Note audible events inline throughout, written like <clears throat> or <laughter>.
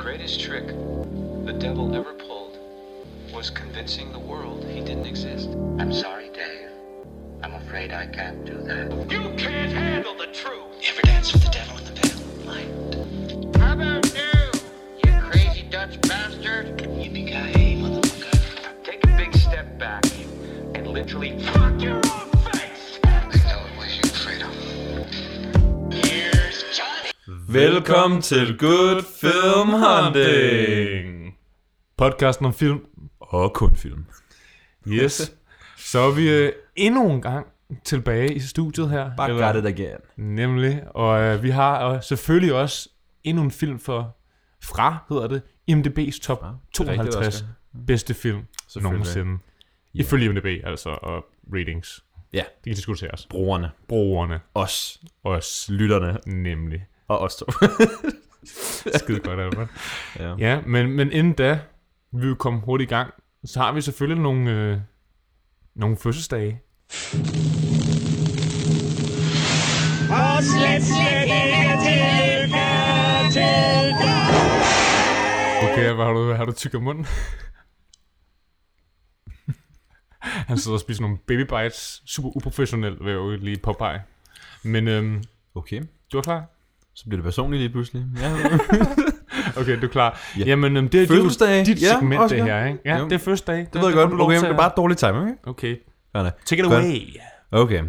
greatest trick the devil ever pulled was convincing the world he didn't exist. I'm sorry, Dave. I'm afraid I can't do that. You can't handle the truth. You ever dance with the devil in the pale light? How about you, you crazy Dutch bastard? Yippee-ki-yay, motherfucker. Take a big step back and literally Fuck your own Velkommen til Good Film Hunting. Podcasten om film og kun film. Yes. Så er vi øh, endnu en gang tilbage i studiet her. Bare Eller- got it again. Nemlig. Og øh, vi har øh, selvfølgelig også endnu en film for fra, hedder det, IMDb's top Fra. 52 Rigtigt, bedste film nogensinde. Ifølge IMDb, altså, og ratings. Ja, Det kan diskuteres. brugerne. Brugerne. Os. Os. Lytterne. Nemlig. Og os to. <laughs> Skide godt, Albert. ja. Ja, men, men inden da, vi vil komme hurtigt i gang, så har vi selvfølgelig nogle, øh, nogle fødselsdage. Og slet, slet ikke tillykke til dig. Okay, hvad har du, har du tyk om munden? <laughs> Han sidder og spiser nogle baby bites. Super uprofessionelt, vil jeg jo lige påpege. Men øhm, Okay. du er klar? Så bliver det personligt lige pludselig. Ja. <laughs> Okay, du er klar. Ja. Jamen, øhm, det er Fødselsdag. dit Ja, segment, Oscar. det her, ikke? Ja, Jo. det er fødselsdag. Det ved jeg godt. Okay, men det er bare dårlig timing, ikke? Okay, nej. take it away. Okay.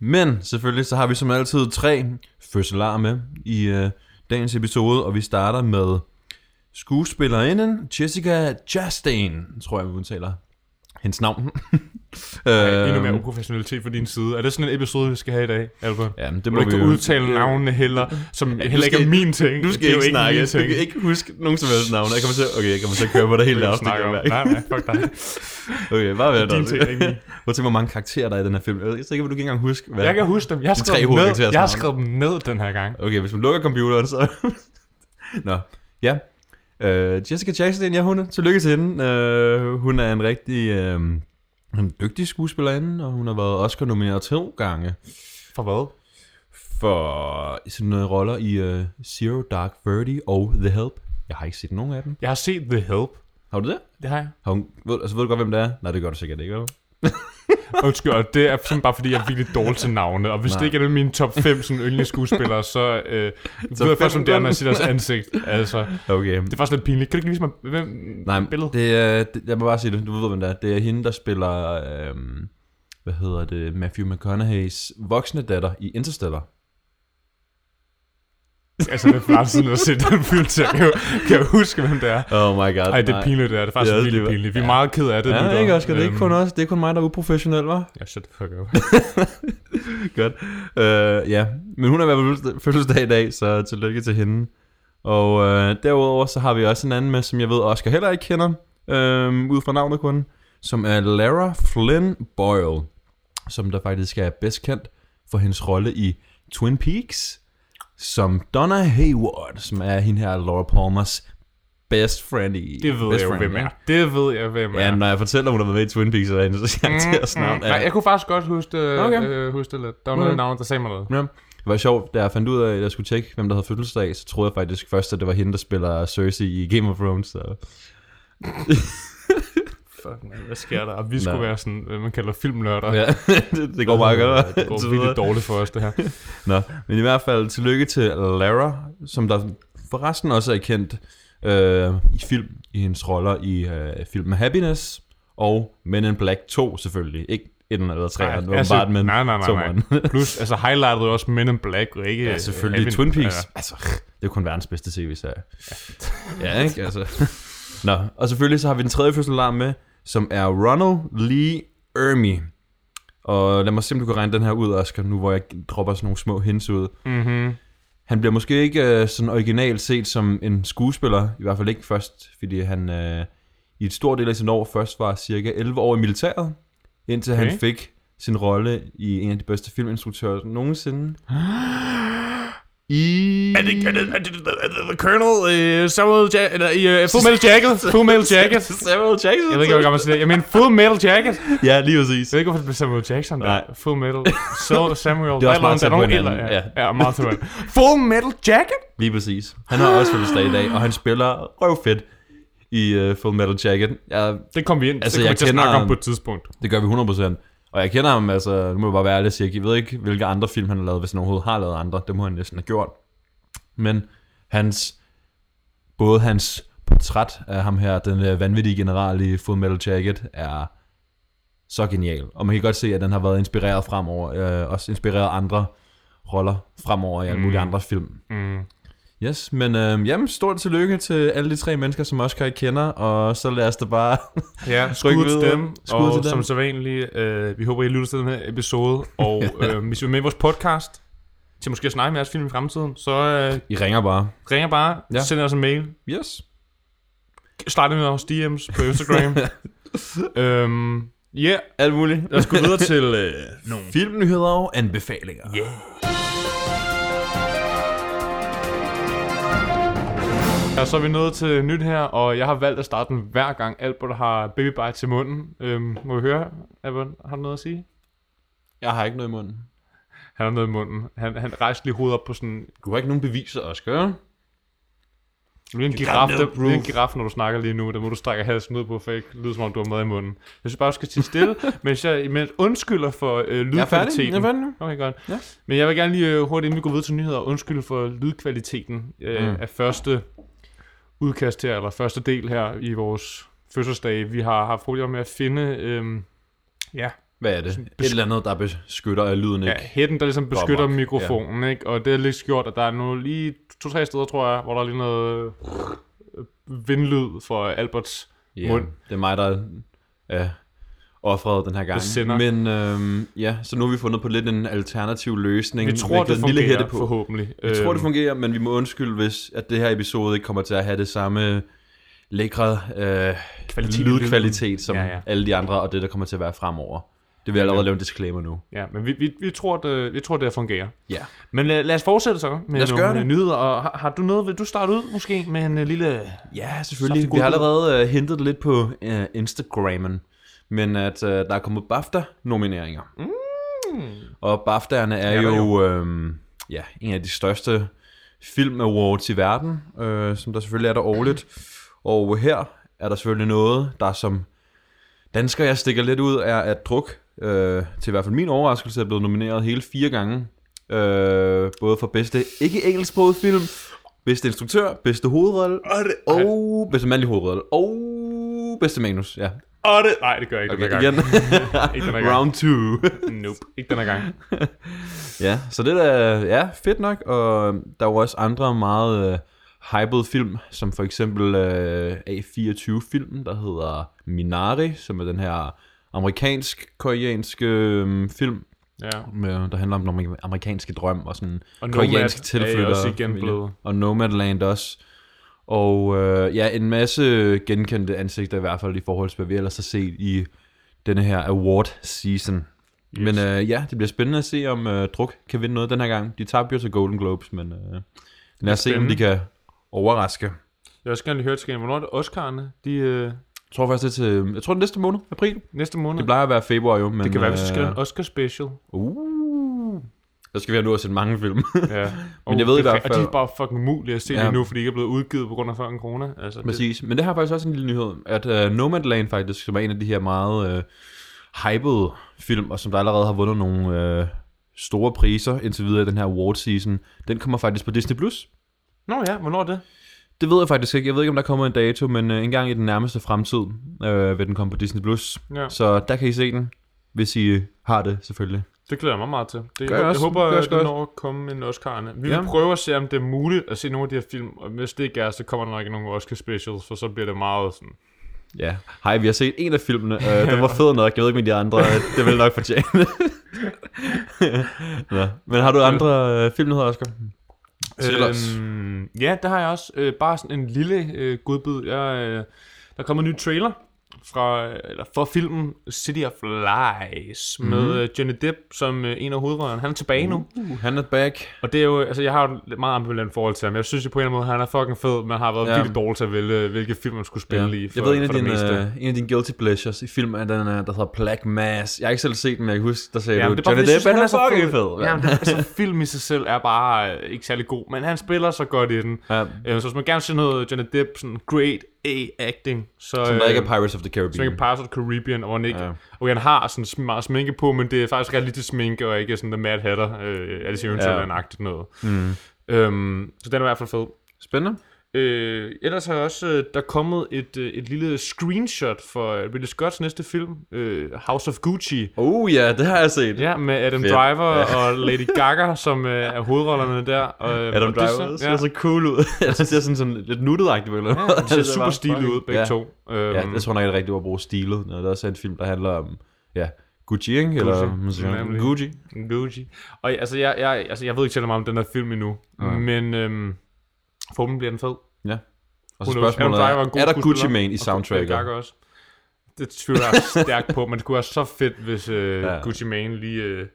Men selvfølgelig, så har vi som altid tre fødselarer med i øh, dagens episode, og vi starter med skuespillerinden Jessica Chastain, tror jeg, vi udtaler hendes navn. <laughs> Ej, endnu mere uprofessionalitet fra din side. Er det sådan en episode, vi skal have i dag, Albert? Ja, men det Må må vi ikke jo... udtale navnene heller, som Ja, heller ikke er min ting. Du skal jo ikke snakke. ting. kan ikke huske nogen som helst navn. Jeg kommer til, okay, jeg kommer til at køre på dig Jeg kan jeg Nej, nej, fuck dig. <laughs> Okay, bare vent. Din ting, ikke at se, hvor mange karakterer der er i den her film. Jeg er sikker du ikke engang huske, hvad... Jeg kan huske dem. Jeg har skrevet, dem ned. Jeg har navne. skrevet dem ned den her gang. Okay, hvis man lukker computeren, så... <laughs> Nå, ja. Uh, Jessica Chastain, ja, hun er. Tillykke til hende. Uh, hun er en rigtig uh, en dygtig skuespillerinde, og hun har været Oscar-nomineret to gange For hvad? for sine roller i uh, Zero Dark Thirty og The Help. Jeg har ikke set nogen af dem. Jeg har set The Help. Har du det? Det har jeg. Har hun, ved, altså, ved du godt, hvem det er? Nej, det gør du sikkert ikke, vel? <laughs> Undskyld, og det er simpelthen bare fordi, jeg er virkelig dårlig til navne. Og hvis Nej. det ikke er mine top 5 sådan yndlingsskuespillere, så øh, Så ved jeg først, om det er, når jeg ser deres ansigt. Altså, Okay. det er faktisk lidt pinligt. Kan du ikke vise mig hvem Nej, billedet? det er, det, jeg må bare sige det, du ved, hvem det er. Det er hende, der spiller, øhm, hvad hedder det, Matthew McConaughey's voksne datter i Interstellar. Altså, det er for lang tid at set den film, jeg kan, kan jeg huske, hvem det er. Oh my god. Ej, det er pinligt, det er. Det er faktisk er også virkelig pinligt. Vi er Ja. meget ked af det. Ja, lyttere. ikke Oscar, det er ikke Øhm, kun os, det er kun mig, der er uprofessionel, var? Ja, shut the fuck up. <laughs> Godt. Uh, ja, men hun har været fødselsdag- fødselsdag i dag, så tillykke til hende. Og uh, derudover så har vi også en anden med, som jeg ved Oscar heller ikke kender, uh, ud fra navnet kun, som er Lara Flynn Boyle, som der faktisk er bedst kendt for hendes rolle i Twin Peaks, som Donna Hayward, som er hende her Laura Palmers best friend i Det ved best jeg jo, friend, hvem er. Det ved jeg, hvem er. Ja, når jeg fortæller, hun har været med i Twin Peaks, så er hendes karakteres navn. Nej, jeg kunne faktisk godt huske det, Okay. okay. øh, huske det lidt. Der var noget Okay. navn, der sagde mig noget. Ja. Det var sjovt, da jeg fandt ud af, at jeg skulle tjekke, hvem der havde fødselsdag, så troede jeg faktisk først, at det var hende, der spiller Cersei i Game of Thrones. Så. Fuck, man, hvad sker der? Og vi skulle være sådan, hvad man kalder filmnørder. Ja, <laughs> det, det går meget godt. Det går virkelig dårligt for os, det her. <laughs> Nå, men i hvert fald tillykke til Lara, som der forresten også er kendt øh, i film, i hendes roller i øh, filmen Happiness og Men in Black 2 selvfølgelig. Ikke et eller tre, Nej, altså, bare men nej, nej, nej, nej. Plus, altså highlightet jo også Men in Black, og ikke... Ja, øh, selvfølgelig. Twin Peaks. Ja. Altså, det er kun verdens bedste tv-serie. Ja, ikke? Altså. <laughs> Nå, og selvfølgelig så har vi den tredje fødselar med, som er Ronald Lee Ermey. Og lad mig se, om du kan regne den her ud, Oscar, nu hvor jeg dropper sådan nogle små hints ud. Mm-hmm. Han bliver måske ikke øh, sådan originalt set som en skuespiller, i hvert fald ikke først, fordi han øh, i et stort del af sin år først var cirka 11 år i militæret, indtil okay. han fik sin rolle i en af de bedste filminstruktører nogensinde. <gasps> I... Er det, er det, er det, er det The Colonel, uh, Samuel ja- eller uh, Full Metal Jacket? Full Metal Jacket. Samuel Jackson? Jeg ved ikke, hvor gammel det er. Jeg mener Full Metal Jacket. Ja, lige præcis. Jeg ved ikke, hvorfor det blev Samuel Jackson der. Nej. Full Metal. So, Samuel. Det er også hinanden. ældre, Ja. Ja, ja på hinanden. Full Metal Jacket? Lige præcis. Han har også fødselsdag i dag, og han spiller røvfedt i uh, Full Metal Jacket. Jeg, Det kom vi ind. Altså, det kommer jeg vi til at snakke om på et tidspunkt. det gør vi 100%. Og jeg kender ham, altså, nu må jeg bare være ærlig og sige, jeg ved ikke, hvilke andre film han har lavet, hvis han overhovedet har lavet andre. Det må han næsten have gjort. Men hans, både hans portræt af ham her, den vanvittige general i Full Metal Jacket, er så genial. Og man kan godt se, at den har været inspireret fremover, øh, også inspireret andre roller fremover i alle mulige andre film. Mm. Yes, men øh, jamen, stort tillykke til alle de tre mennesker, som Oscar kender, og så lad os da bare... <laughs> Ja, <laughs> skud til dem. Skud og til dem. som sædvanligt, øh, vi håber, I lytter til den her episode. Og <laughs> øh, hvis I vil med i vores podcast, til måske at snakke med jeres film i fremtiden, så øh, I ringer bare. ringer bare, Ja. ja. send os en mail. Yes. Start med vores DM's på Instagram. øhm, Ja, yeah, Alt muligt. lad os gå videre til øh, nogle... Filmnyheder og anbefalinger. Yeah. Ja, så er vi nået til nyt her, og jeg har valgt at starte den hver gang Albert har baby bites i munden. Øhm, må vi høre, Albert, har du noget at sige? Jeg har ikke noget i munden. Han har noget i munden. Han, han rejste lige hovedet op på sådan... Du har ikke nogen beviser, Oscar. Du er en giraf, der, du er en giraf, når du snakker lige nu. Der må du strække halsen ud på, for ikke lyde som om du har mad i munden. Jeg synes bare, du skal sige stille, <laughs> mens jeg imens undskylder for øh, er lydkvaliteten. Jeg er færdig. Okay, godt. Ja. Men jeg vil gerne lige øh, hurtigt, inden vi går videre til nyheder, undskylde for lydkvaliteten øh, mm. af første udkast her, eller første del her i vores fødselsdag. Vi har haft problemer med at finde øh, ja, Hvad er det? Sådan Et eller andet, der beskytter af lyden, ja, ikke? hætten, der ligesom beskytter amok, mikrofonen, ja. ikke? Og det er lidt gjort, at der er nogle lige to-tre steder, tror jeg, hvor der er lige noget øh, vindlyd fra Alberts Ja, mund. det er mig, der er offret den her gang. Det sender. Men øhm, ja, så nu har vi fundet på lidt en alternativ løsning. Vi tror, det lille fungerer, på. forhåbentlig. Vi tror, det Øhm, fungerer, men vi må undskylde, hvis at det her episode ikke kommer til at have det samme lækre øh, Kvalitet lydkvalitet som Ja, ja. alle de andre, og det, der kommer til at være fremover. Det vil jeg allerede lave en disclaimer nu. Ja, men vi, vi, vi, tror, det, vi tror, det fungerer. Ja. Men lad, lad os fortsætte så med Lad os nogle gøre det. øh, nyheder. Og har, har du noget, vil du starte ud måske med en uh, lille... Ja, selvfølgelig. Vi har allerede uh, hentet det lidt på uh, Instagrammen, men at uh, der er kommet BAFTA-nomineringer. Mm. Og BAFTA'erne er Ja, jo, øhm, ja, en af de største film awards i verden, øh, som der selvfølgelig er der årligt. Og her er der selvfølgelig noget, der som dansker, jeg stikker lidt ud, er at druk, øh, til i hvert fald min overraskelse, er blevet nomineret hele fire gange. Øh, både for bedste ikke-engelsksproget film, bedste instruktør, bedste hovedrolle, og bedste mandlige hovedrolle, og bedste manus, ja. Åh, det... Nej, det gør jeg ikke Okay, den her igen. gang. <laughs> ikke den her gang. Round 2. Nope, ikke den her gang. <laughs> Ja, så det er ja, fedt nok, og der er jo også andre meget øh, hyped film, som for eksempel øh, A24-film, der hedder Minari, som er den her amerikansk-koreanske øh, film, Ja. med, der handler om den amer- amerikanske drøm og sådan Og koreansk er tilflytter. også igen blevet... Og Nomadland også. Og øh, ja, en masse genkendte ansigter i hvert fald i forhold til, hvad vi ellers har set i denne her award season. Yes. Men øh, ja, det bliver spændende at se, om øh, Druk kan vinde noget den her gang. De tabte jo til Golden Globes, men øh, lad os se, om de kan overraske. Jeg vil også gerne lige høre til gengæld, hvornår er det Oscar'erne? De, øh, Jeg tror faktisk, det til, jeg tror det næste måned, april. næste måned. Det plejer at være februar jo, men... det kan være, hvis vi skal øh, en Oscar special. Uh, så skal vi have nu at se mange film. Ja. <laughs> Men jeg ved i det hvert kan- Og de fald- er bare fucking umulige at se Ja. lige nu, fordi de ikke er blevet udgivet på grund af fucking corona. Altså, det, Præcis. Men det har faktisk også en lille nyhed, at uh, Nomadland faktisk, som er en af de her meget uh, hypede film, og som der allerede har vundet nogle uh, store priser indtil videre i den her award season, den kommer faktisk på Disney+. Plus. Nå ja, hvornår er det? Det ved jeg faktisk ikke. Jeg ved ikke, om der kommer en dato, men uh, en gang i den nærmeste fremtid uh, vil den komme på Disney+. Plus. Ja. Så der kan I se den, hvis I har det selvfølgelig. Det glæder jeg mig meget til. Det, Gør jeg også. jeg håber, Gør jeg det når at komme en Oscar'erne. Vi Ja. vil prøve at se, om det er muligt at se nogle af de her film, og hvis det ikke er, så kommer der nok ikke nogen Oscar specials, for så bliver det meget sådan... Ja. Hej, vi har set en af filmene. Uh, <laughs> den var fed nok. Jeg ved ikke med de andre. Det vil nok fortjene. <laughs> Nå. Men har du andre uh, filmnyheder, Oscar? Til os. Øhm, ja, det har jeg også. Øh, bare sådan en lille øh, godbid. Jeg, øh, der kommer en ny trailer fra, eller for filmen City of Lies Mhm. med mm. Johnny Depp som uh, en af hovedrollerne. Han er tilbage nu. Uh, han er back. Og det er jo, altså jeg har jo et meget ambivalent forhold til ham. Jeg synes jo på en eller anden måde, han er fucking fed, men har været Ja. virkelig dårlig til at vælge, hvilke film man skulle spille Ja. i. For, jeg ved, en af, dine, uh, en af dine guilty pleasures i film er den, uh, der hedder Black Mass. Jeg har ikke selv set den, men jeg kan huske, der sagde Ja, du, det er bare, Johnny Depp, synes, han er så fucking fed. Ja, men det, altså, <laughs> film i sig selv er bare øh, ikke særlig god, men han spiller så godt i den. Ja, Øh, så hvis man gerne ser noget Johnny Depp, sådan great A-acting, så... som der ikke er øh, Pirates of the som ikke Caribbean. er Pirates of the Caribbean, hvor han ikke... Ja. Ja. Og han har sådan meget sminke på, men det er faktisk realistisk sminke, og ikke sådan The Mad Hatter, øh, Alice i Eventyrland-agtigt noget. Mm. Øhm, så den er i hvert fald fed. Spændende. Øh, ellers har jeg også øh, der er kommet et, øh, et lille screenshot for øh, Ridley Scotts næste film, øh, House of Gucci. Oh ja, det har jeg set. Ja, med Adam Fedt. Driver og Lady <laughs> Gaga, som øh, er hovedrollerne der. Og, Adam og det Driver ser- ser ja, så cool ud. <laughs> det ser sådan, sådan lidt nuttet-agtigt eller ja, de ser <laughs> Det super stilet ud, begge ja. to. Øhm, Ja, det tror jeg nok er det rigtige ord at bruge stilet. Når der også er en film, der handler om ja, Gucci, ikke? Eller Gucci, man? nemlig. Gucci. Gucci. Og altså jeg, jeg, altså, jeg ved ikke så meget om den her film endnu, Nej. men øhm, forhåbentlig bliver den fed. Ja. Og så spørgsmålet er, god er der Gucci Mane i og soundtracket? Gaga også. Det tvivler jeg stærkt på, men det kunne være så fedt, hvis øh, Ja. Gucci Mane lige øh,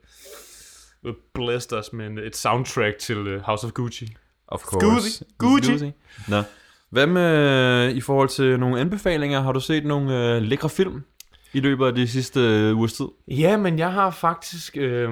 blæste os med en, et soundtrack til øh, House of Gucci. Of course. Gucci. Gucci. Gucci. Nå. Hvad med, i forhold til nogle anbefalinger? Har du set nogle øh, lækre film i løbet af de sidste øh, ugers tid? Ja, men jeg har faktisk... Øh,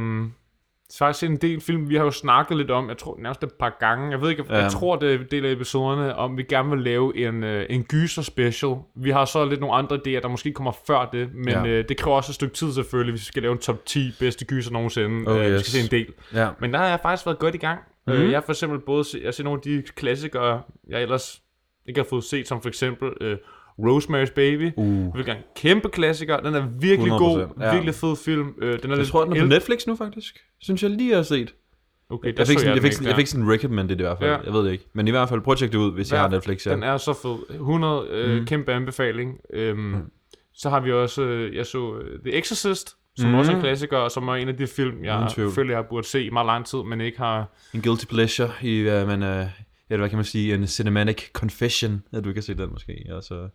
faktisk set en del film, vi har jo snakket lidt om, jeg tror nærmest et par gange, jeg ved ikke, Ja. jeg tror det er del af episoderne, om vi gerne vil lave en, øh, en gyser special. Vi har så lidt nogle andre idéer, der måske kommer før det, men Ja. øh, det kræver også et stykke tid selvfølgelig, hvis vi skal lave en top 10 bedste gyser nogensinde. Oh, øh, Vi skal se en del. Ja. Men der har jeg faktisk været godt i gang. Mhm. Mm-hmm. Øh, jeg har for eksempel både set, jeg har set nogle af de klassikere, jeg ellers ikke har fået set, som for eksempel øh, Rosemary's Baby. Uh. Hvilket er en kæmpe klassiker. Den er virkelig 100%, god. ja. Virkelig fed film. Øh, den er Jeg lidt tror, den er på ældre. Netflix nu, faktisk. Synes jeg lige, jeg har set. Okay, Jeg fik, så sådan, jeg, den fik, ikke jeg fik sådan recommended i hvert fald. Ja. Jeg ved det ikke. Men i hvert fald, prøv at tjekke det ud, hvis jeg Ja, har Netflix. Ja. Den er så fed. 100 øh, Mm. kæmpe anbefaling. Øhm, Mm. Så har vi også, øh, jeg så øh, The Exorcist, som Mm. også er en klassiker, og som er en af de film, jeg føler, jeg har burde se i meget lang tid, men ikke har... En guilty pleasure i, hvad man er... Ja, hvad kan man sige? En cinematic confession. Ja, du kan se den måske. Og så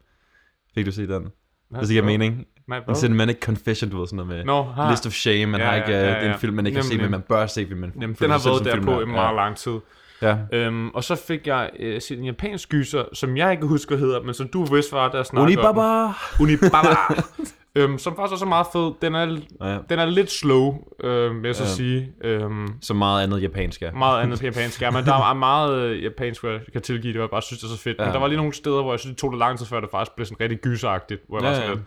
fik du set den. Hvis det giver mening. En cinematic confession, du ved sådan noget med... Har, List of Shame, man Ja, har ikke, ja, ja, ja, det en ja. film, man ikke kan se, men man bør se, fordi man Jamen, den har været der på i meget lang tid. Ja. Øhm, og så fik jeg øh, set en japansk gyser, som jeg ikke husker, hedder, men som du vidste var, der ja. snakkede om. Unibaba! <laughs> Øhm, som faktisk også er meget fed. Den er, Ja. den er lidt slow, øh, vil jeg så Ja. sige. Øhm, Så meget andet japansk, ja. meget andet japansk. Ja, men der er meget øh, japansk, hvor jeg kan tilgive det, og jeg bare synes, det er så fedt. Ja. Men der var lige nogle steder, hvor jeg synes, det tog lidt lang tid, før det faktisk blev sådan rigtig gyseragtigt. Hvor jeg Ja, var sådan ja. lidt,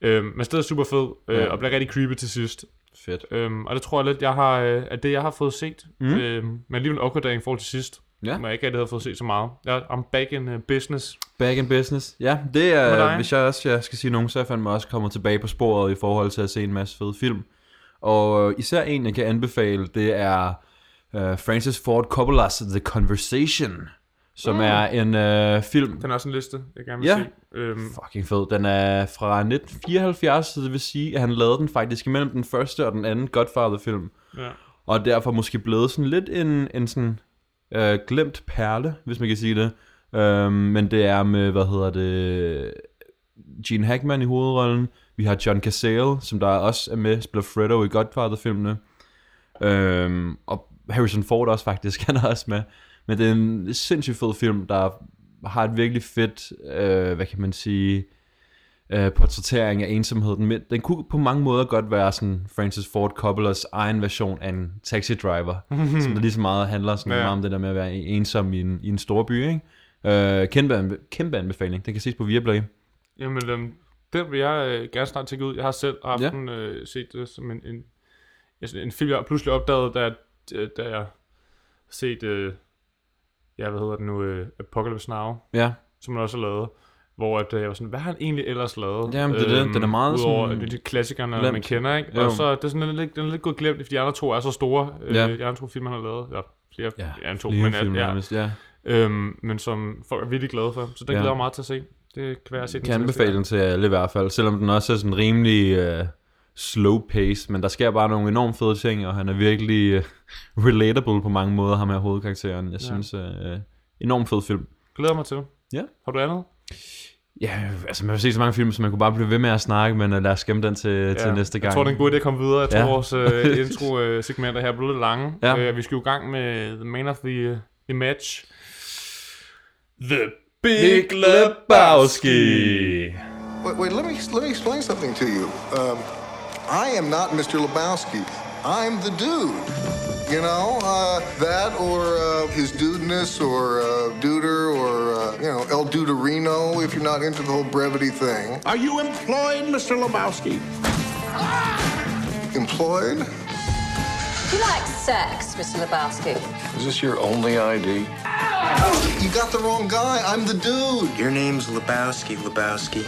Øhm, men stedet er super fed, øh, Ja. og bliver rigtig creepy til sidst. Fedt. Øhm, og det tror jeg lidt, jeg har, øh, at det jeg har fået set. Mm. Øhm, men alligevel en opgradering i forhold til sidst. Ja. Hvor jeg ikke rigtig havde fået set så meget. Jeg I'm back in uh, business. Back in business. Ja, det er, hvis jeg også jeg skal sige nogen, så er jeg fandme også kommet tilbage på sporet i forhold til at se en masse fede film. Og især en, jeg kan anbefale, det er uh, Francis Ford Coppola's The Conversation, som Mm. er en uh, film, Den er også en liste, jeg gerne vil Ja. se. Øhm, fucking fed. Den er fra 1974, så det vil sige, at han lavede den faktisk imellem den første og den anden Godfather-film. ja. Og er derfor måske blevet sådan lidt en, en sådan øh, glemt perle, hvis man kan sige det. Øh, men det er med, hvad hedder det, Gene Hackman i hovedrollen. Vi har John Cazale, som der også er med, spiller Fredo i Godfather-filmene. Øh, og Harrison Ford også faktisk, <laughs> han er også med. Men det er en sindssygt fed film, der har et virkelig fedt, øh, hvad kan man sige, øh, portrættering af ensomhed. Den, den kunne på mange måder godt være sådan Francis Ford Coppolas egen version af en taxi driver, <laughs> som der lige så meget handler sådan Ja. meget om det der med at være ensom i en, i en stor by. Ikke? Øh, kæmpe, kæmpe anbefaling. Den kan ses på Viaplay. Jamen, øhm, den vil jeg øh, gerne snart tjekke ud. Jeg har selv haft Ja. den, øh, set det som en, en, altså, en film, jeg pludselig opdagede, da, jeg- da jeg set, øh, ja, hvad hedder det nu, øh, Apocalypse Now, Ja, som han også har lavet. Hvor at, øh, jeg var sådan, hvad har han egentlig ellers lavet? Jamen, det er det. Den er meget Udover sådan de klassikerne, glemt. man kender, ikke? Jo. Og så det er sådan lidt, den er lidt gået glemt, fordi de andre to er så store. Ja. Øh, de andre to film, han har lavet. Ja, flere, ja. ja, to, men, film, ja, nærmest, ja. øhm, men som folk er virkelig glade for. Så den Ja. ja. glæder jeg mig meget til at se. Det kan være, at se den kan anbefale den til alle i hvert fald, selvom den også er sådan rimelig uh, slow pace, men der sker bare nogle enormt fede ting, og han er virkelig uh, <laughs> relatable på mange måder, ham her hovedkarakteren. Jeg Ja. synes, uh, enormt fed film. Glæder mig til. Ja. Har du andet? Ja, altså man har set så mange film, så man kunne bare blive ved med at snakke, men uh, lad os gemme den til, ja, til næste gang. Jeg tror, det er en god idé at komme videre. Jeg tror, Ja. vores <laughs> uh, intro-segmenter her blev lidt lange. Ja. Uh, vi skal jo i gang med The Man of the, uh, the Match. The Big Lebowski. Wait, wait, let me let me explain something to you. Um, I am not Mr. Lebowski. I'm the dude. You know, uh, that or uh, his dudeness or uh, duder or, uh, you know, El Duderino if you're not into the whole brevity thing. Are you employed, Mr. Lebowski? Employed? Do you like sex, Mr. Lebowski? Is this your only ID? You got the wrong guy. I'm the dude. Your name's Lebowski, Lebowski.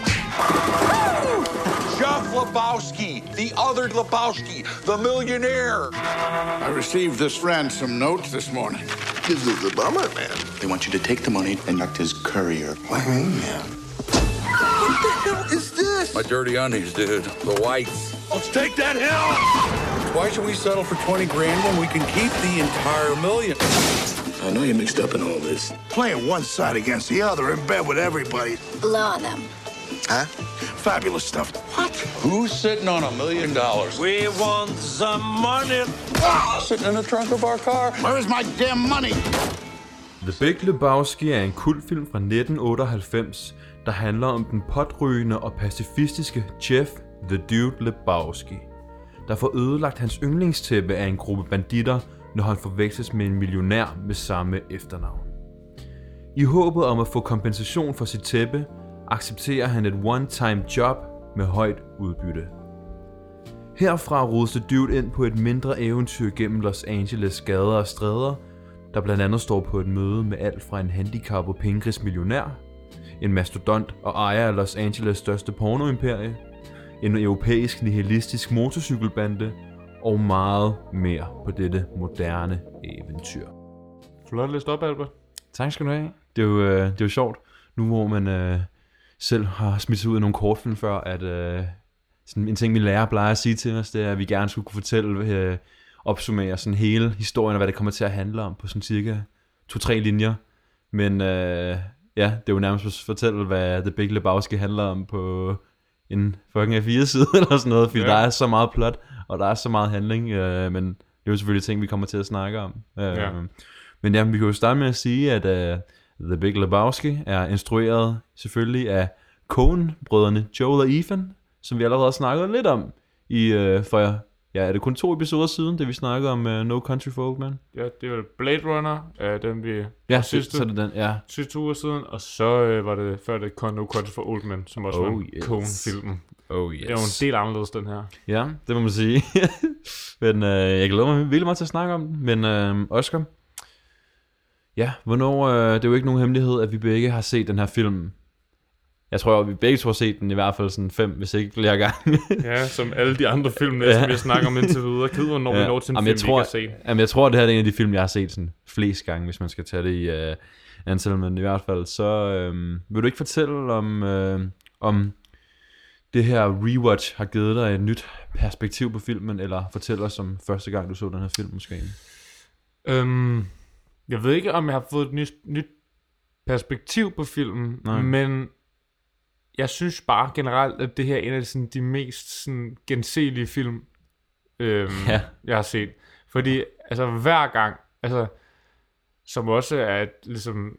Jeff Lebowski, the other Lebowski, the millionaire. I received this ransom note this morning. This is a bummer, man. They want you to take the money and act as courier. What do you mean, man? What the hell is this? My dirty undies, dude. The whites. Let's take that hill! Why should we settle for 20 grand when we can keep the entire million? I know you're mixed up in all this. Playing one side against the other in bed with everybody. Blow on them. Huh? Fabulous stuff. What? Who's sitting on a million dollars? We want some money. Sitting in the trunk of our car. Where's my damn money? The Big Lebowski er en kultfilm fra 1998, der handler om den potrygende og pacifistiske Jeff The Dude Lebowski, der får ødelagt hans yndlingstæppe af en gruppe banditter, når han forveksles med en millionær med samme efternavn. I håbet om at få kompensation for sit tæppe, accepterer han et one-time job med højt udbytte. Herfra rodes The Dude ind på et mindre eventyr gennem Los Angeles gader og stræder, der blandt andet står på et møde med alt fra en handicappet pengegris millionær, en mastodont og ejer af Los Angeles største pornoimperie, en europæisk nihilistisk motorcykelbande og meget mere på dette moderne eventyr. Flot læst op, Albert. Tak skal du have. Det er jo, øh, det er jo sjovt, nu hvor man øh, selv har smidt sig ud af nogle kortfilm før, at øh, sådan en ting, min lærer plejer at sige til os, det er, at vi gerne skulle kunne fortælle, øh, opsummere sådan hele historien, og hvad det kommer til at handle om på sådan cirka to-tre linjer. Men øh, ja, det er jo nærmest at fortælle, hvad The Big Lebowski handler om på en fucking A4-side <laughs> eller sådan noget, fordi Ja. der er så meget plot, og der er så meget handling, øh, men det er jo selvfølgelig ting, vi kommer til at snakke om. Øh, Ja. Men ja, vi kan jo starte med at sige, at uh, The Big Lebowski er instrueret selvfølgelig af Coen-brødrene Joel og Ethan, som vi allerede har snakket lidt om i, uh, for ja, er det kun to episoder siden, da vi snakkede om uh, No Country for Old Men? Ja, det var Blade Runner, uh, den vi Ja, sidste, så er det den, ja. sidste to uger siden, og så uh, var det før det Con No Country for Old Men, som også Oh, var en yes. Coen-filmen. Oh yes. Det er jo en del anderledes, den her. Ja, det må man sige. <laughs> men uh, jeg glæder mig virkelig meget til at snakke om den. Men uh, Oscar, ja, hvornår, uh, det er jo ikke nogen hemmelighed, at vi begge har set den her film. Jeg tror, at vi begge to har set den i hvert fald sådan fem, hvis ikke flere gange. Ja, som alle de andre film, næsten, vi har snakket om indtil videre. Ked, hvornår ja. vi når til en Jamen, film, jeg tror, vi ikke har set. Jamen, jeg tror, det her er en af de film, jeg har set sådan flest gange, hvis man skal tage det i uh, antal, men i hvert fald, så øhm, vil du ikke fortælle om, øh, om det her rewatch har givet dig et nyt perspektiv på filmen, eller fortæl os om første gang, du så den her film måske? Øhm, jeg ved ikke, om jeg har fået et nyt, nyt perspektiv på filmen, Nej. men jeg synes bare generelt, at det her er en af sådan, de mest sådan, genselige film, øhm, Ja. jeg har set. Fordi altså, hver gang, altså, som også er et, ligesom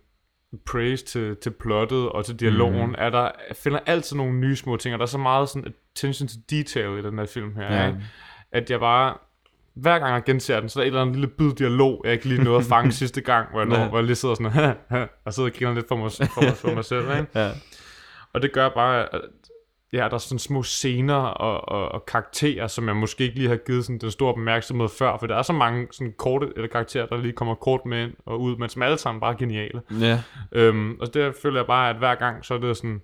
praise til, til plottet og til dialogen, mm. er der, finder altid nogle nye små ting, og der er så meget sådan attention to detail i den her film her, Ja. ja. ikke? at jeg bare, hver gang jeg genser den, så er der et eller andet lille bid dialog, jeg ikke lige nåede at fange <laughs> sidste gang, hvor jeg, når, Ja. hvor jeg lige sidder sådan, <laughs> og sidder og griner lidt for mig, for mig, for mig selv, ikke? Ja. Og det gør bare, at ja, der er sådan små scener og, og, og karakterer, som jeg måske ikke lige har givet sådan den store opmærksomhed før, for der er så mange sådan korte eller karakterer, der lige kommer kort med ind og ud, men som alle sammen bare er geniale. Ja. Øhm, og der føler jeg bare, at hver gang, så er det sådan,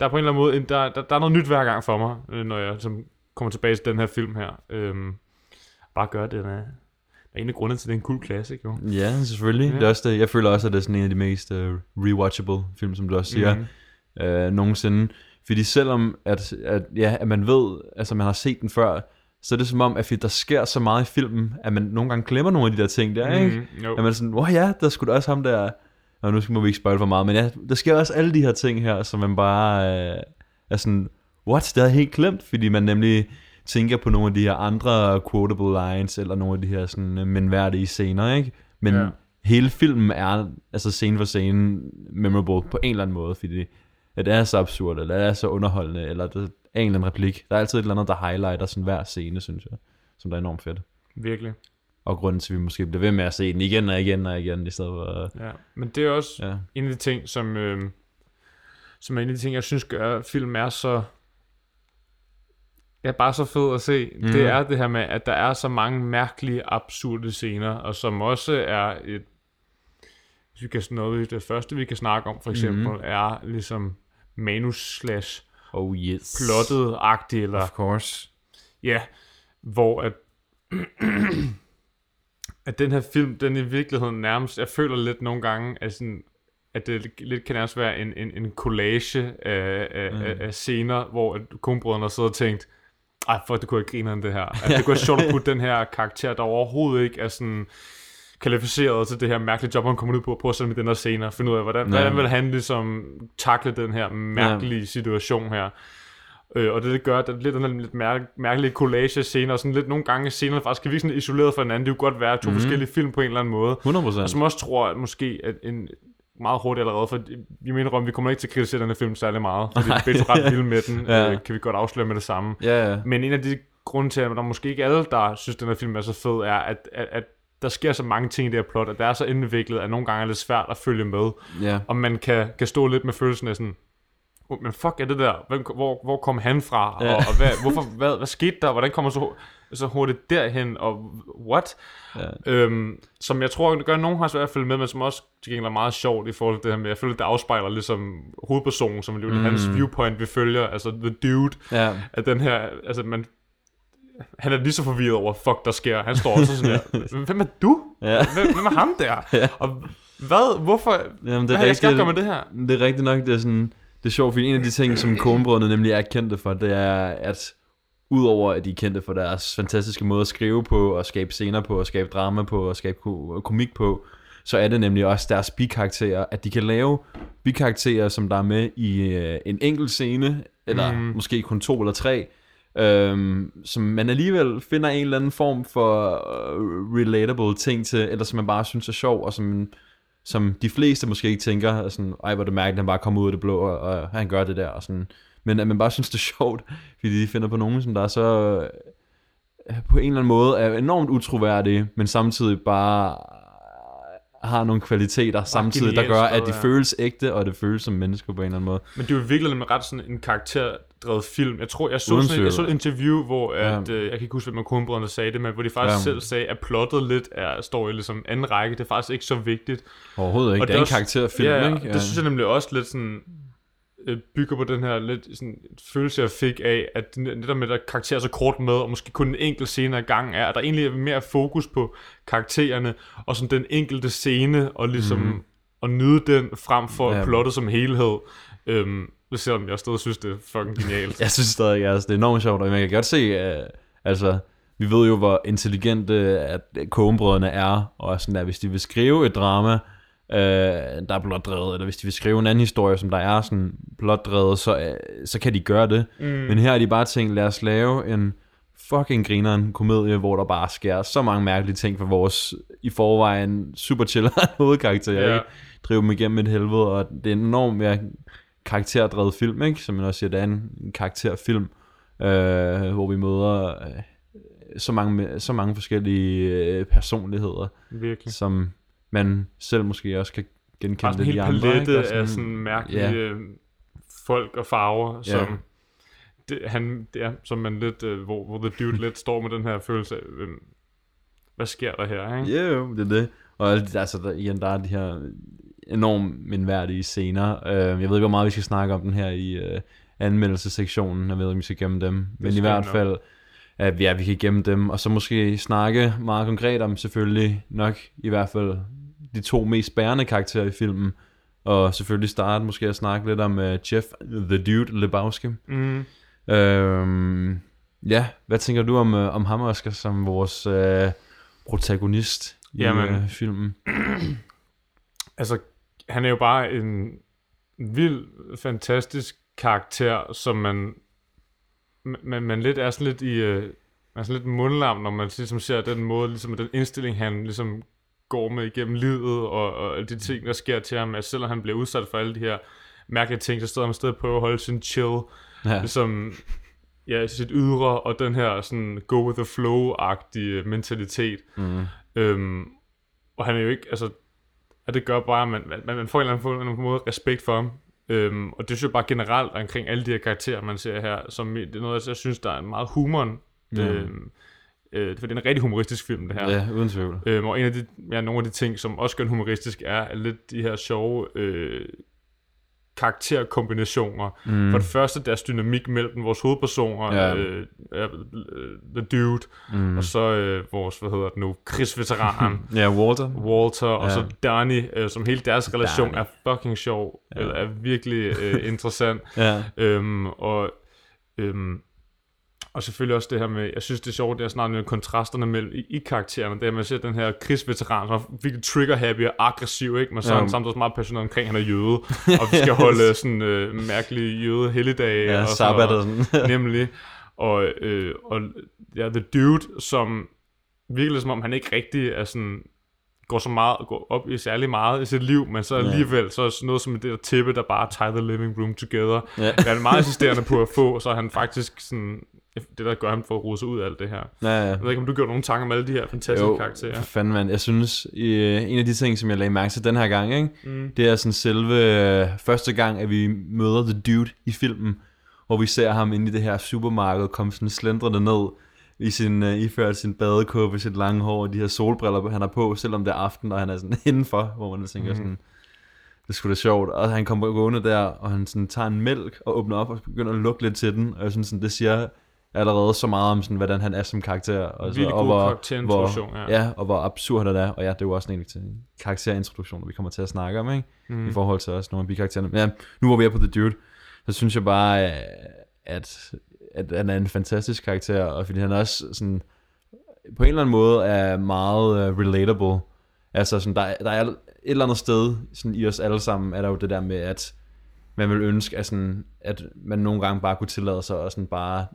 der er på en eller anden måde, en, der, der, der er noget nyt hver gang for mig, øh, når jeg som kommer tilbage til den her film her. Øhm, bare gør det, er, er en af grundene til, at det er en cool classic, jo. Ja, selvfølgelig. Ja. Det er også det. Jeg føler også, at det er sådan en af de mest uh, rewatchable film, som du også siger, Mhm. Mm. uh, nogensinde. Fordi selvom at, at, ja, at man ved, altså man har set den før, så er det som om, at der sker så meget i filmen, at man nogle gange glemmer nogle af de der ting der, ikke? Mhm, jo. At man er sådan, åh ja, der skulle da også ham der, og nu skal må vi ikke spoil for meget, men ja, der sker også alle de her ting her, som man bare øh, er sådan, what, det er helt glemt, fordi man nemlig tænker på nogle af de her andre quotable lines, eller nogle af de her sådan øh, menværdige scener, ikke? Men ja. hele filmen er, altså scene for scene, memorable på en eller anden måde, fordi at det er så absurd, eller det er så underholdende, eller det er en eller anden replik. Der er altid et eller andet, der highlighter sådan hver scene, synes jeg, som der er enormt fedt. Virkelig. Og grunden til, at vi måske bliver ved med at se den igen og igen og igen, i stedet for... Ja, men det er også Ja. en af de ting, som, øh, som er en af de ting, jeg synes gør, at film er så ja, bare så fed at se. Mm. Det er det her med, at der er så mange mærkelige, absurde scener, og som også er et, hvis vi kan noget, det første vi kan snakke om, for eksempel, mm. er ligesom manus slash Oh yes. plottet-agtigt, eller Of course. Ja, hvor at, at den her film, den i virkeligheden nærmest, jeg føler lidt nogle gange, at, sådan, at det lidt kan nærmest være en, en, en collage af, af, mm. af, af scener, hvor at konebrødrene har siddet og tænkt, ej, fuck, det kunne jeg grine af det her. At <laughs> det kunne være sjovt at putte den her karakter, der overhovedet ikke er sådan kvalificeret til det her mærkelige job, han kommer ud på, på at sætte med den her scene, og finde ud af, hvordan, Ja. hvordan vil han ligesom takle den her mærkelige situation her. Øh, og det, det gør, at der er lidt den her lidt mær- mærkelige collage scener, og sådan lidt nogle gange scenerne faktisk kan virke sådan isoleret fra hinanden. Det kunne godt være to mm-hmm. forskellige film på en eller anden måde. 100%. Og som også tror, at måske at en meget hurtigt allerede, for vi mener om, vi kommer ikke til at kritisere den her film særlig meget, fordi vi er begge ret vilde med den, <laughs> Ja. øh, kan vi godt afsløre med det samme. Ja, ja. Men en af de grunde til, at der måske ikke alle, der synes, den her film er så fed, er, at, at, at der sker så mange ting i det her plot, at det er så indviklet, at nogle gange er det svært at følge med. Ja. Og man kan, kan stå lidt med følelsen af sådan, "Oh, men fuck er det der? Hvem, hvor, hvor kom han fra? Ja. Og, og hvad, hvorfor, hvad, hvad skete der? Hvordan kommer så, så hurtigt derhen? Og what? Ja. Øhm, som jeg tror, det gør, nogen har svært at følge med, men som også til gengæld er meget sjovt i forhold til det her med, jeg føler, det afspejler ligesom hovedpersonen, som er mm. hans viewpoint, vi følger, altså the dude, Ja. at den her, altså man, han er lige så forvirret over, fuck, der sker. Han står også sådan <laughs> her, hvem er du? Ja. Hvem, hvem er ham der? Ja. Og hvad, hvorfor, Jamen, hvad har jeg skal gøre med det her? Det er rigtigt nok, det er sådan, det er sjovt, fordi en af de ting, som konebrødrene nemlig er kendte for, det er, at udover at de er kendte for deres fantastiske måde at skrive på, og skabe scener på, og skabe drama på, og skabe ko- komik på, så er det nemlig også deres bikarakterer, at de kan lave bikarakterer, som der er med i øh, en enkelt scene, eller mm. måske kun to eller tre, øhm, som man alligevel finder en eller anden form for øh, relatable ting til, eller som man bare synes er sjov, og som, som de fleste måske ikke tænker, er sådan, ej hvor det mærkeligt, han bare kommer ud af det blå, og, og han gør det der, og sådan. Men at man bare synes, det er sjovt, <laughs> fordi de finder på nogen, som der er så øh, på en eller anden måde er enormt utroværdige, men samtidig bare har nogle kvaliteter samtidig, der gør, at de ja. føles ægte, og det føles som mennesker på en eller anden måde. Men det er jo virkelig en ret sådan en karakterdrevet film. Jeg tror, jeg så, Uden sådan, et- jeg så et interview, hvor at, Ja. øh, jeg kan ikke huske, hvem af konebrødrene sagde det, men hvor de faktisk Ja. selv sagde, at plottet lidt er, står i ligesom anden række. Det er faktisk ikke så vigtigt. Overhovedet ikke. Og det er en karakterfilm, ja, ikke? det synes jeg nemlig også lidt sådan øh, bygger på den her lidt sådan følelse, jeg fik af, at der med, at der karakterer er så kort med, og måske kun en enkelt scene ad gang er, at der egentlig er mere fokus på karaktererne, og sådan den enkelte scene, og ligesom mm. at nyde den frem for. Ja. ja. plottet som helhed. Øhm, selvom jeg stadig synes, det er fucking genialt. <laughs> Jeg synes stadig, altså, det er enormt sjovt, og man kan godt se, uh, altså, vi ved jo, hvor intelligente at kogebrødrene er, og sådan der, hvis de vil skrive et drama, uh, der er blotdrevet, eller hvis de vil skrive en anden historie, som der er sådan blotdrevet, så, uh, så kan de gøre det. Mm. Men her har de bare tænkt, lad os lave en fucking grineren komedie, hvor der bare sker så mange mærkelige ting for vores i forvejen super chiller <laughs> hovedkarakter, Ja. ikke? Drive dem igennem et helvede, og det er en enormt ja, karakterdrevet film, ikke? Som man også siger, det er en, en karakterfilm, øh, hvor vi møder øh, så, mange, så mange forskellige øh, personligheder, Virkelig. som man selv måske også kan genkende hel i andre. palette ikke? Og af sådan mærkelige ja. øh, folk og farver, Ja. som det, han, det er, som man lidt, øh, hvor, hvor The Dude lidt står med den her følelse af, øh, hvad sker der her, ikke? Ja, jo, det er det. Og de- altså, der, igen, der er de her enormt mindværdige scener. Uh, jeg ved ikke, hvor meget vi skal snakke om den her i uh, anmeldelsessektionen. Jeg ved ikke, om vi skal gemme dem. Men i hvert fald, uh, ja, vi kan gemme dem. Og så måske snakke meget konkret om selvfølgelig nok i hvert fald de to mest bærende karakterer i filmen. Og selvfølgelig starte måske at snakke lidt om uh, Jeff, The Dude Lebowski. Mm. Øhm, ja, hvad tænker du om, øh, om ham, Oscar, som vores øh, protagonist i Jamen. øh, filmen? <clears throat> Altså, han er jo bare en vild, fantastisk karakter, som man, man, man lidt er sådan lidt i, øh, man er sådan lidt mundlam, når man ligesom ser den måde, ligesom den indstilling, han ligesom går med igennem livet, og, og alle de ting, der sker til ham, at selvom han bliver udsat for alle de her mærkelige ting, så står han stadig på at holde sin chill, Ja. ligesom ja, sit ydre, og den her sådan go with the flow-agtige mentalitet. Mm. Øhm, og han er jo ikke, altså, at det gør bare, at man, man, man får en eller anden, måde respekt for ham. Øhm, og det synes jeg bare generelt omkring alle de her karakterer, man ser her, som det er noget, jeg synes, der er meget humoren. Mm. Øhm, øh, for det er en rigtig humoristisk film, det her. Ja, uden tvivl. Øhm, og en af de, ja, nogle af de ting, som også gør den humoristisk, er lidt de her sjove øh, karakterkombinationer. Mm. For det første, deres dynamik mellem vores hovedpersoner, Ja. øh, øh, The Dude, Mm. og så øh, vores, hvad hedder det nu, krigsveteran, <laughs> Ja, Walter. Walter, og Ja. så Donnie, øh, som hele deres relation Donnie. er fucking sjov, ja. eller er virkelig øh, interessant. Ja. Øhm, og, øhm, og selvfølgelig også det her med, jeg synes det er sjovt, det er snart med kontrasterne mellem i, i karaktererne, det er, at man ser den her krigsveteran, som er virkelig trigger-happy og aggressiv, ikke? men så er han samtidig meget passioneret omkring, at han er jøde, <laughs> og vi skal holde sådan øh, mærkelige jøde helligdage Ja, og sabbat og noget. sådan. Nemlig. Og, øh, og ja, The Dude, som virkelig som om han ikke rigtig er sådan går så meget går op i særlig meget i sit liv, men så alligevel så er sådan noget som det der tæppe, der bare tie the living room together. Ja. Det er han meget insisterende på at få, så han faktisk sådan det, der gør ham for at sig ud af alt det her. Ja, ja. Jeg ved ikke, om du gjorde nogle tanker om alle de her fantastiske Jo, karakterer. for fanden mand. Jeg synes, øh, en af de ting, som jeg lagde mærke til den her gang, ikke? Mm. det er sådan selve øh, første gang, at vi møder The Dude i filmen, hvor vi ser ham inde i det her supermarked komme sådan slendrende ned i sin, øh, iført sin badekåbe, sit lange hår og de her solbriller, han har på, selvom det er aften, og han er sådan <laughs> indenfor, hvor man tænker Mhm. sådan, det skulle da sjovt. Og han kommer gående der, og han sådan tager en mælk og åbner op og begynder at lukke lidt til den, og jeg synes sådan, det siger allerede så meget om sådan, hvordan han er som karakter. Og, så, og hvor, hvor, ja. ja. og hvor absurd det er. Og ja, det er jo også en til karakterintroduktioner, vi kommer til at snakke om, ikke? Mm. I forhold til også nogle af bikaraktererne. Men ja, nu hvor vi er på The Dude, så synes jeg bare, øh, at, at han er en fantastisk karakter, og fordi han også sådan, på en eller anden måde er meget uh, relatable. Altså sådan, der, der er et eller andet sted sådan, i os alle sammen, er der jo det der med, at man vil ønske, at, sådan, at man nogle gange bare kunne tillade sig at sådan bare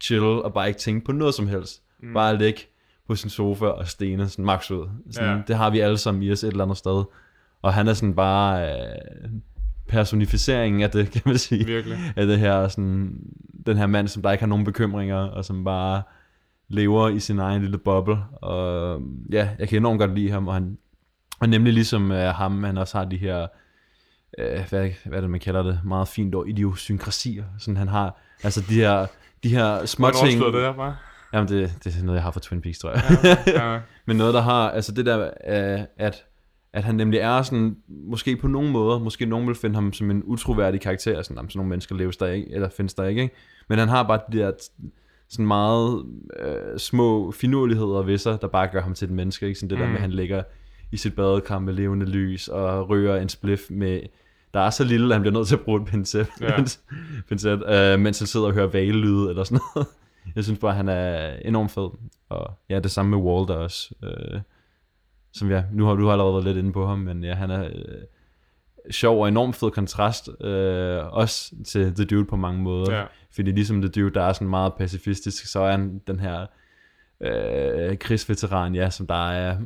chill og bare ikke tænke på noget som helst. Mm. Bare ligge på sin sofa og stene sådan max ud. Sådan, Ja. Det har vi alle sammen i os et eller andet sted. Og han er sådan bare øh, personificeringen af det, kan man sige. Virkelig. Af det her, sådan, den her mand, som der ikke har nogen bekymringer, og som bare lever i sin egen lille boble. Og ja, jeg kan enormt godt lide ham, og han og nemlig ligesom øh, ham, han også har de her, øh, hvad, hvad er det, man kalder det, meget fint ord, idiosynkrasier. Sådan han har, altså de her, de her små ting. det der bare? Jamen det, det er noget, jeg har fra Twin Peaks, tror jeg. Ja, ja. <laughs> Men noget, der har, altså det der, øh, at, at han nemlig er sådan, måske på nogle måder, måske nogen vil finde ham som en utroværdig karakter, sådan, jamen, sådan nogle mennesker leves der ikke, eller findes der ikke, ikke? Men han har bare de der sådan meget øh, små finurligheder ved sig, der bare gør ham til et menneske, ikke? Sådan det mm. der med, Mm. at han ligger i sit badekar med levende lys, og rører en spliff med, der er så lille, at han bliver nødt til at bruge en pincet, Ja. <laughs> pincet øh, mens han sidder og hører valelyde, eller sådan noget. Jeg synes bare, han er enormt fed. Og ja, det samme med Walter også. Øh, som ja, nu har du har allerede været lidt inde på ham, men ja, han er øh, sjov og enormt fed kontrast, øh, også til The Dude på mange måder. Ja. Fordi ligesom The Dude, der er sådan meget pacifistisk, så er han den her øh, krigsveteran, ja, som der er,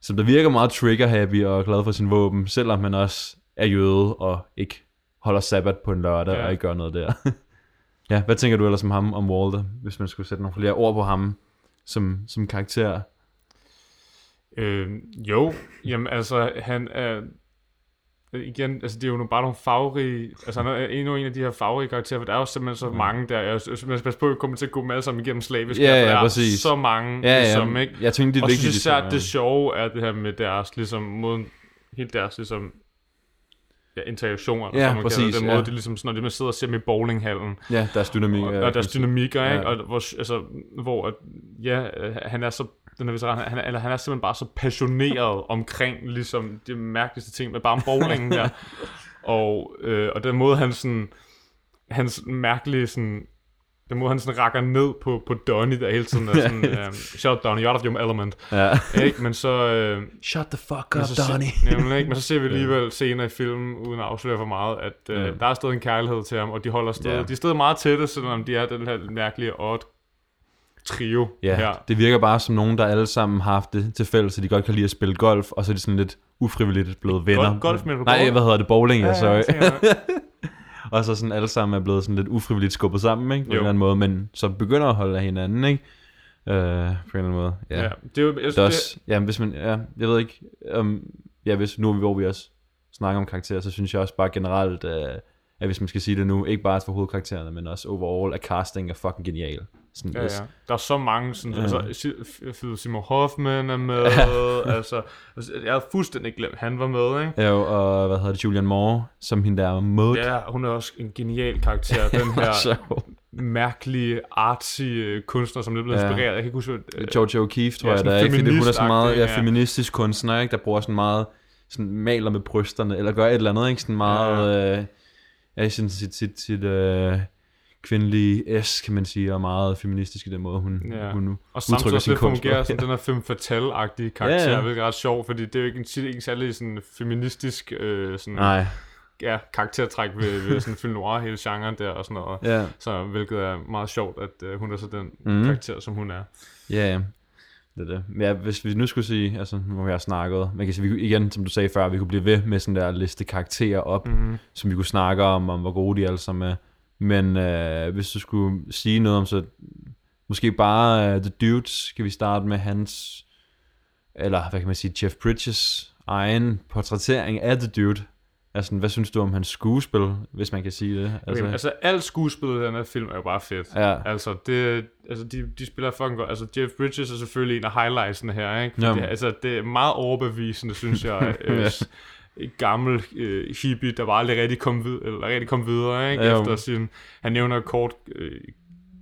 som der virker meget trigger-happy og glad for sin våben, selvom man også er jøde og ikke holder sabbat på en lørdag Ja. og ikke gør noget der. <laughs> ja, hvad tænker du ellers om ham, om Walter, hvis man skulle sætte nogle flere ord på ham som, som karakter? Øh, jo, jamen altså, han er... Igen, altså det er jo bare nogle farverige... Altså han er endnu en af de her farverige karakterer, for der er jo simpelthen så mange der. Jeg, man skal passe på, at jeg kommer til at gå dem alle sammen igennem slavisk. Ja, ja, der er præcis. så mange, Ja, ja, ligesom, ikke? jeg tænkte, det er Og vigtigt, synes især, ligesom, det sjove er det her med deres, ligesom, måden, helt deres, ligesom, ja, interaktioner, eller Ja, hvad man kalder præcis, det, den ja. måde, de ligesom, sådan, når de sidder og ser med i bowlinghallen, Ja, deres dynamik. og, er- og deres dynamikker, ikke? Ja. Og hvor, altså, hvor at, ja, øh, han er så den her veteran, han, er- eller han er simpelthen bare så passioneret omkring ligesom de mærkeligste ting med bare bowlingen der. <laughs> Og, øh, og den måde han sådan hans mærkelige sådan den måde, han sådan rakker ned på, på Donnie der hele tiden. Er sådan, <laughs> um, Shut down, you're out of your element. Ja. Ikke? Men så... Øh, Shut the fuck up, så Donnie. <laughs> Jamen, ikke? Men så ser vi alligevel senere i filmen, uden at afsløre for meget, at øh, Ja. der er stadig en kærlighed til ham, og de holder stadig, Ja. de er stadig meget tætte, selvom de er den her mærkelige odd trio Ja, her. det virker bare som nogen, der alle sammen har haft det til fælles, så de godt kan lide at spille golf, og så er de sådan lidt ufrivilligt blevet venner. Golf- golf, du Nej, hvad hedder det? Bowling, ja, Ja, ja, sorry. jeg. <laughs> og så sådan alle sammen er blevet sådan lidt ufrivilligt skubbet sammen, ikke? På Jo. en eller anden måde, men så begynder at holde af hinanden, ikke? Øh, på en eller anden måde. Ja. Ja, det er jo- jeg synes, det er også, ja, hvis man, ja, jeg ved ikke, um, ja, hvis nu hvor vi også snakker om karakterer, så synes jeg også bare generelt, uh, at hvis man skal sige det nu, ikke bare for hovedkaraktererne, men også overall, at casting er fucking genial. Sådan, Ja, ja. Der er så mange, sådan, Ja. altså, Philip Seymour Hoffman er med, <laughs> altså, altså, jeg havde fuldstændig glemt, han var med, ikke? Ja, og hvad hedder det, Julian Moore, som hende der Maud. Ja, hun er også en genial karakter, <laughs> den her mærkelige, artsy øh, kunstner, som er blevet Ja. inspireret. Jeg kan ikke huske, øh, George O'Keeffe, tror ja, jeg, sådan der er, ikke? Fordi hun er så feministagtig, meget ja, feministisk kunstner, ikke? Der bruger sådan meget, sådan maler med brysterne, eller gør et eller andet, ikke? Sådan meget, ja, øh, ja sådan sit, sit, sit øh, kvindelige S, kan man sige, og meget feministisk i den måde, hun, Ja. hun nu og samtidig også lidt kunst. på. fungerer som den her femme fatale-agtige karakter, Ja, ja, hvilket er ret sjovt, fordi det er jo ikke en, ikke en særlig sådan feministisk øh, sådan, Nej. Ja, karaktertræk ved, ved sådan film noir, hele genren der og sådan noget. Ja. Så hvilket er meget sjovt, at øh, hun er så den mm. karakter, som hun er. Ja, ja. Det er det. Ja, hvis vi nu skulle sige, altså nu har har snakket, man kan sige, vi, igen, som du sagde før, vi kunne blive ved med sådan der liste karakterer op, Mhm. som vi kunne snakke om, om hvor gode de alle sammen er. Men øh, hvis du skulle sige noget om, så måske bare uh, The Dude, skal vi starte med hans, eller hvad kan man sige, Jeff Bridges egen portrættering af The Dude. Altså, hvad synes du om hans skuespil, hvis man kan sige det? Altså, okay, altså alt skuespillet i den her film er jo bare fedt. Ja. Altså, det, altså de, de spiller fucking godt. Altså, Jeff Bridges er selvfølgelig en af highlightsene her, ikke? Fordi, det, altså, det er meget overbevisende, synes jeg. <laughs> øh, Ja. Gammel øh, hippie, der bare aldrig rigtig kom, vid- eller rigtig kom videre, ikke? Jo. Efter sin... Han nævner kort øh,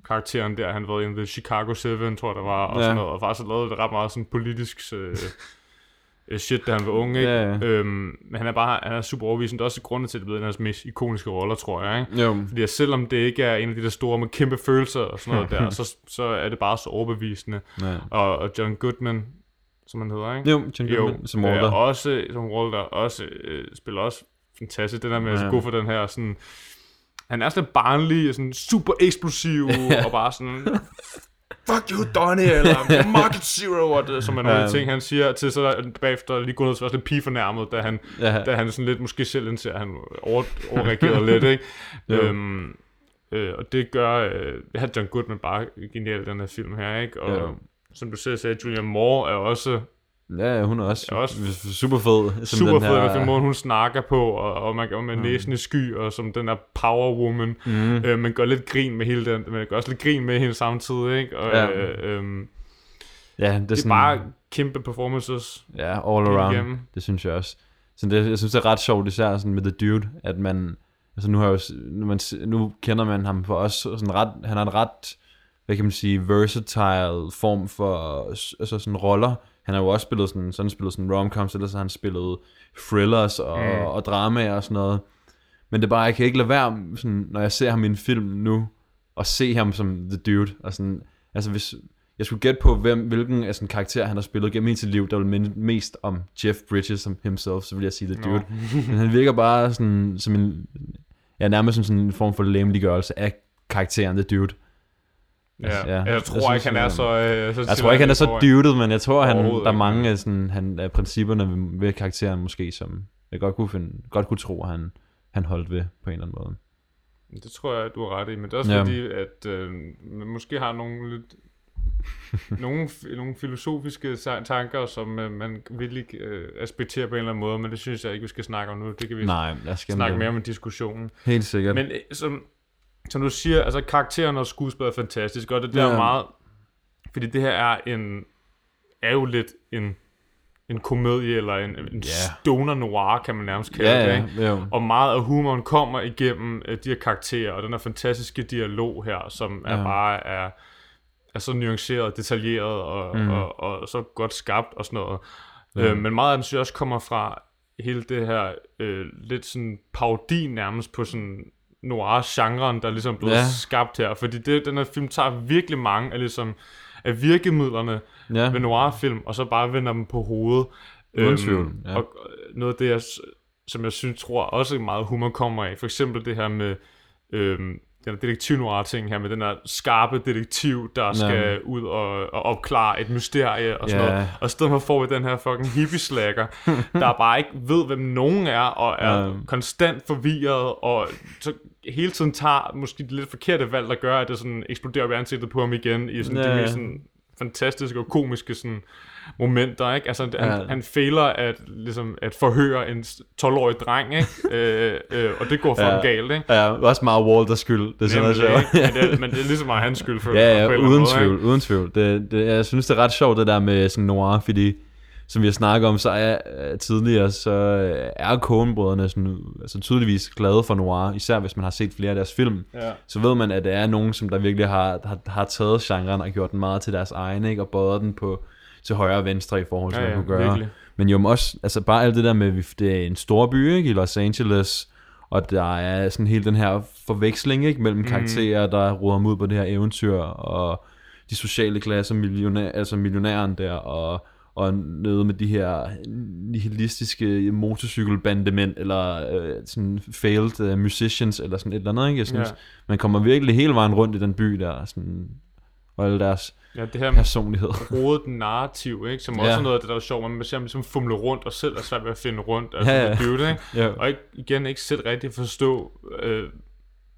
karakteren der, han var i The Chicago 7, tror jeg, der var, og Ja. sådan noget, og faktisk har lavet ret meget sådan politisk øh, øh, shit, da han var ung, ikke? Ja, ja. Øhm, men han er bare han er super overbevisende. Det er også grunden til, at det blevet en af hans mest ikoniske roller, tror jeg. Ikke? Jo. Fordi selvom det ikke er en af de der store med kæmpe følelser og sådan noget <laughs> der, så, så er det bare så overbevisende. Ja. Og, og John Goodman, som han hedder, ikke? Jo, John Goodman som Walter. Øh, også, som Walter også øh, spiller også fantastisk. Det der med at Ja. gå for den her sådan... Han er sådan barnlig, og sådan super eksplosiv, <laughs> Ja. og bare sådan... Fuck you, Donnie, eller Market Zero, og det, som er nogle Ja. ting, han siger, til så bagefter lige gå ned til lidt pigefornærmet, da han, Ja. da han sådan lidt måske selv indser, at han over, overreagerede lidt, ikke? Jo. Øhm, øh, og det gør, øh, det har John Goodman bare genialt den her film her, ikke? Og Ja. Som du selv sagde, Julian Moore er også Ja, hun er også, er også super fed. som super den fed, her- her... den måde hun snakker på, og, og man går med Mm. næsen i sky, og som den der power woman, Mhm. øh, man gør lidt grin med hele den, man gør også lidt grin med hende samtidig, ikke? Og, Ja. øh, øhm, Ja, det er, det er sådan, bare kæmpe performances. Ja, all around. igennem. Det synes jeg også. Så det, jeg synes, det er ret sjovt, især sådan med The Dude, at man, altså nu, har jeg jo, nu, man, nu kender man ham for os, sådan ret, han har en ret, hvad kan man sige, versatile form for, altså sådan roller. Han har jo også spillet sådan, sådan spillet sådan romcoms, eller så har han spillet thrillers og, Mm. og dramaer og sådan noget. Men det er bare, jeg kan ikke lade være, sådan, når jeg ser ham i en film nu, og se ham som The Dude, og sådan, altså hvis, jeg skulle gætte på, hvem, hvilken af sådan karakter han har spillet gennem hele sit liv, der vil minde mest om Jeff Bridges som himself, så vil jeg sige The. Dude. Men han virker bare sådan, som en, ja, nærmest som sådan en form for lemliggørelse af karakteren The Dude. Altså, Ja, jeg tror synes, ikke, han er så, øh, så Jeg tror ikke, han er så dudet, men jeg tror, han, der er mange af, sådan, han, af principperne ved, karakteren måske, som jeg godt kunne, finde, godt kunne tro, at han, han holdt ved på en eller anden måde. Det tror jeg, du har ret i, men det er også Ja. ja. fordi, at øh, man måske har nogle lidt nogle, nogle filosofiske tanker, som øh, man vil ikke øh, aspektere på en eller anden måde, men det synes jeg ikke, vi skal snakke om nu. Det kan vi Nej, lad os snakke det. mere om i diskussionen. Helt sikkert. Men øh, som, som du siger, altså karakteren og skuespillet er fantastisk, og det der er meget... Fordi det her er en er jo lidt en en komedie, eller en, en Ja. stoner noir, kan man nærmest kalde Ja, det, ikke? jo. Og meget af humoren kommer igennem øh, de her karakterer, og den her fantastiske dialog her, som er Ja. bare er, er så nuanceret, detaljeret, og, mm. og, og, så godt skabt og sådan noget. Ja. Øh, men meget af den synes jeg også kommer fra hele det her øh, lidt sådan parodi nærmest på sådan noir-genren, der er ligesom blevet Ja. skabt her. Fordi det, den her film tager virkelig mange af, ligesom, af virkemidlerne Ja. ved noir-film, og så bare vender dem på hovedet. Uden tvivl, ja. Og noget af det, jeg, som jeg synes, tror også meget humor kommer af, for eksempel det her med øhm, den detektiv noir ting her, med den her skarpe detektiv, der skal ud og, og opklare et mysterie og sådan Ja. noget. Og i stedet for får vi den her fucking hippie-slacker, <laughs> der bare ikke ved, hvem nogen er, og er Ja. konstant forvirret, og så hele tiden tager måske det lidt forkerte valg, der gør, at det sådan eksploderer op i ansigtet på ham igen, i sådan Ja, de ja. mest sådan fantastiske og komiske sådan momenter, ikke? Altså, han, Ja. han fejler at, ligesom, at forhøre en 12-årig dreng, ikke? øh, øh, og det går for Ja. galt, ikke? Ja, også meget Walters skyld. Det er sådan noget men, det, men det er ligesom meget hans skyld for, Ja, ja, uden måde, tvivl, ikke? uden tvivl. Det, det, jeg synes, det er ret sjovt, det der med sådan noir, fordi som vi har snakket om, så er øh, tidligere, så øh, er Coen-brødrene sådan, altså tydeligvis glade for noir, især hvis man har set flere af deres film. Ja. Så ved man, at det er nogen, som der virkelig har, har, har taget genren og gjort den meget til deres egen, ikke? og båret den på til højre og venstre i forhold til, Ja, hvad ja, man kunne gøre. virkelig. Men jo også, altså bare alt det der med, vi- det er en stor by, ikke, i Los Angeles, og der er sådan hele den her forveksling, ikke, Mhm. mellem karakterer, der ruder ud på det her eventyr, og de sociale klasser, millionær, altså millionæren der, og, og nede med de her nihilistiske motorcykelbandemænd, eller øh, sådan failed uh, musicians, eller sådan et eller andet, ikke? Jeg synes, Ja. man kommer virkelig hele vejen rundt i den by der, sådan, og alle deres Ja, det her personlighed. rodet narrativ, ikke? som Ja. også er noget af det, der er sjovt, man ser ham ligesom fumle rundt, og selv er svært ved at finde rundt, altså Ja, ja, det ikke? Ja. Og ikke, igen ikke selv rigtig forstå, øh,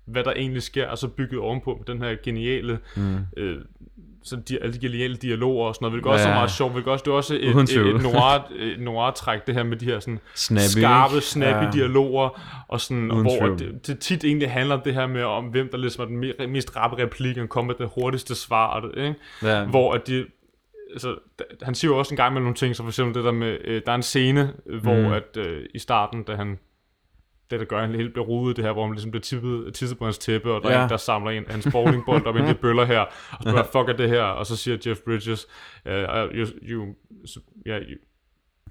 hvad der egentlig sker, og så bygget ovenpå med den her geniale, mm. øh, så de, alle de geniale dialoger og sådan noget, hvilket også Ja. er meget sjovt, hvilket også, det er også et, et, et, noir, et noir-træk, det her med de her sådan Snappy, skarpe, snappy Ja. dialoger, og sådan, og Uden hvor tvivl. det, det, tit egentlig handler det her med, om hvem der ligesom er den me- mest rappe replik, og kommer med det hurtigste svar, og det, ikke? Ja. hvor at de, altså, han siger jo også en gang med nogle ting, så for eksempel det der med, øh, der er en scene, hvor Mm. at øh, i starten, da han, det der gør, at han helt bliver rodet det her, hvor han ligesom bliver tippet, tisset på hans tæppe, og der Ja. er en, der samler en, hans bowlingbold op i de bøller her, og spørger, fuck er det her? Og så siger Jeff Bridges, uh, you, you, yeah, you,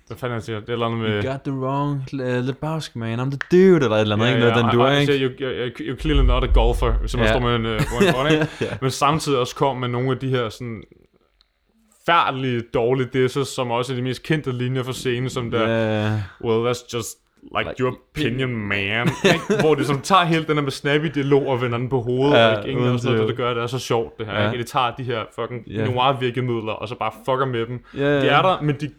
hvad fanden han siger? Det er eller andet med... You got the wrong Lebowski, man. I'm the dude, eller et eller andet, ikke? Noget, den du er, ikke? Siger, you, you, you, you're clearly not a golfer, som Ja. ja. står med en, uh, en <laughs> ikke? Ja. Men samtidig også kom med nogle af de her sådan færdelige, dårlige disses, som også er de mest kendte linjer for scenen, som der, Ja. well, that's just like, your opinion, man. ikke? Hvor det som tager hele den der med snappy dialog og vender den på hovedet, Ja, ja, ikke? Ingen sådan noget, der gør, det er så sjovt, det her. Ja. Ja. Ikke? Det tager de her fucking Ja. noir virkemidler, og så bare fucker med dem. Ja, De ja. er der, men de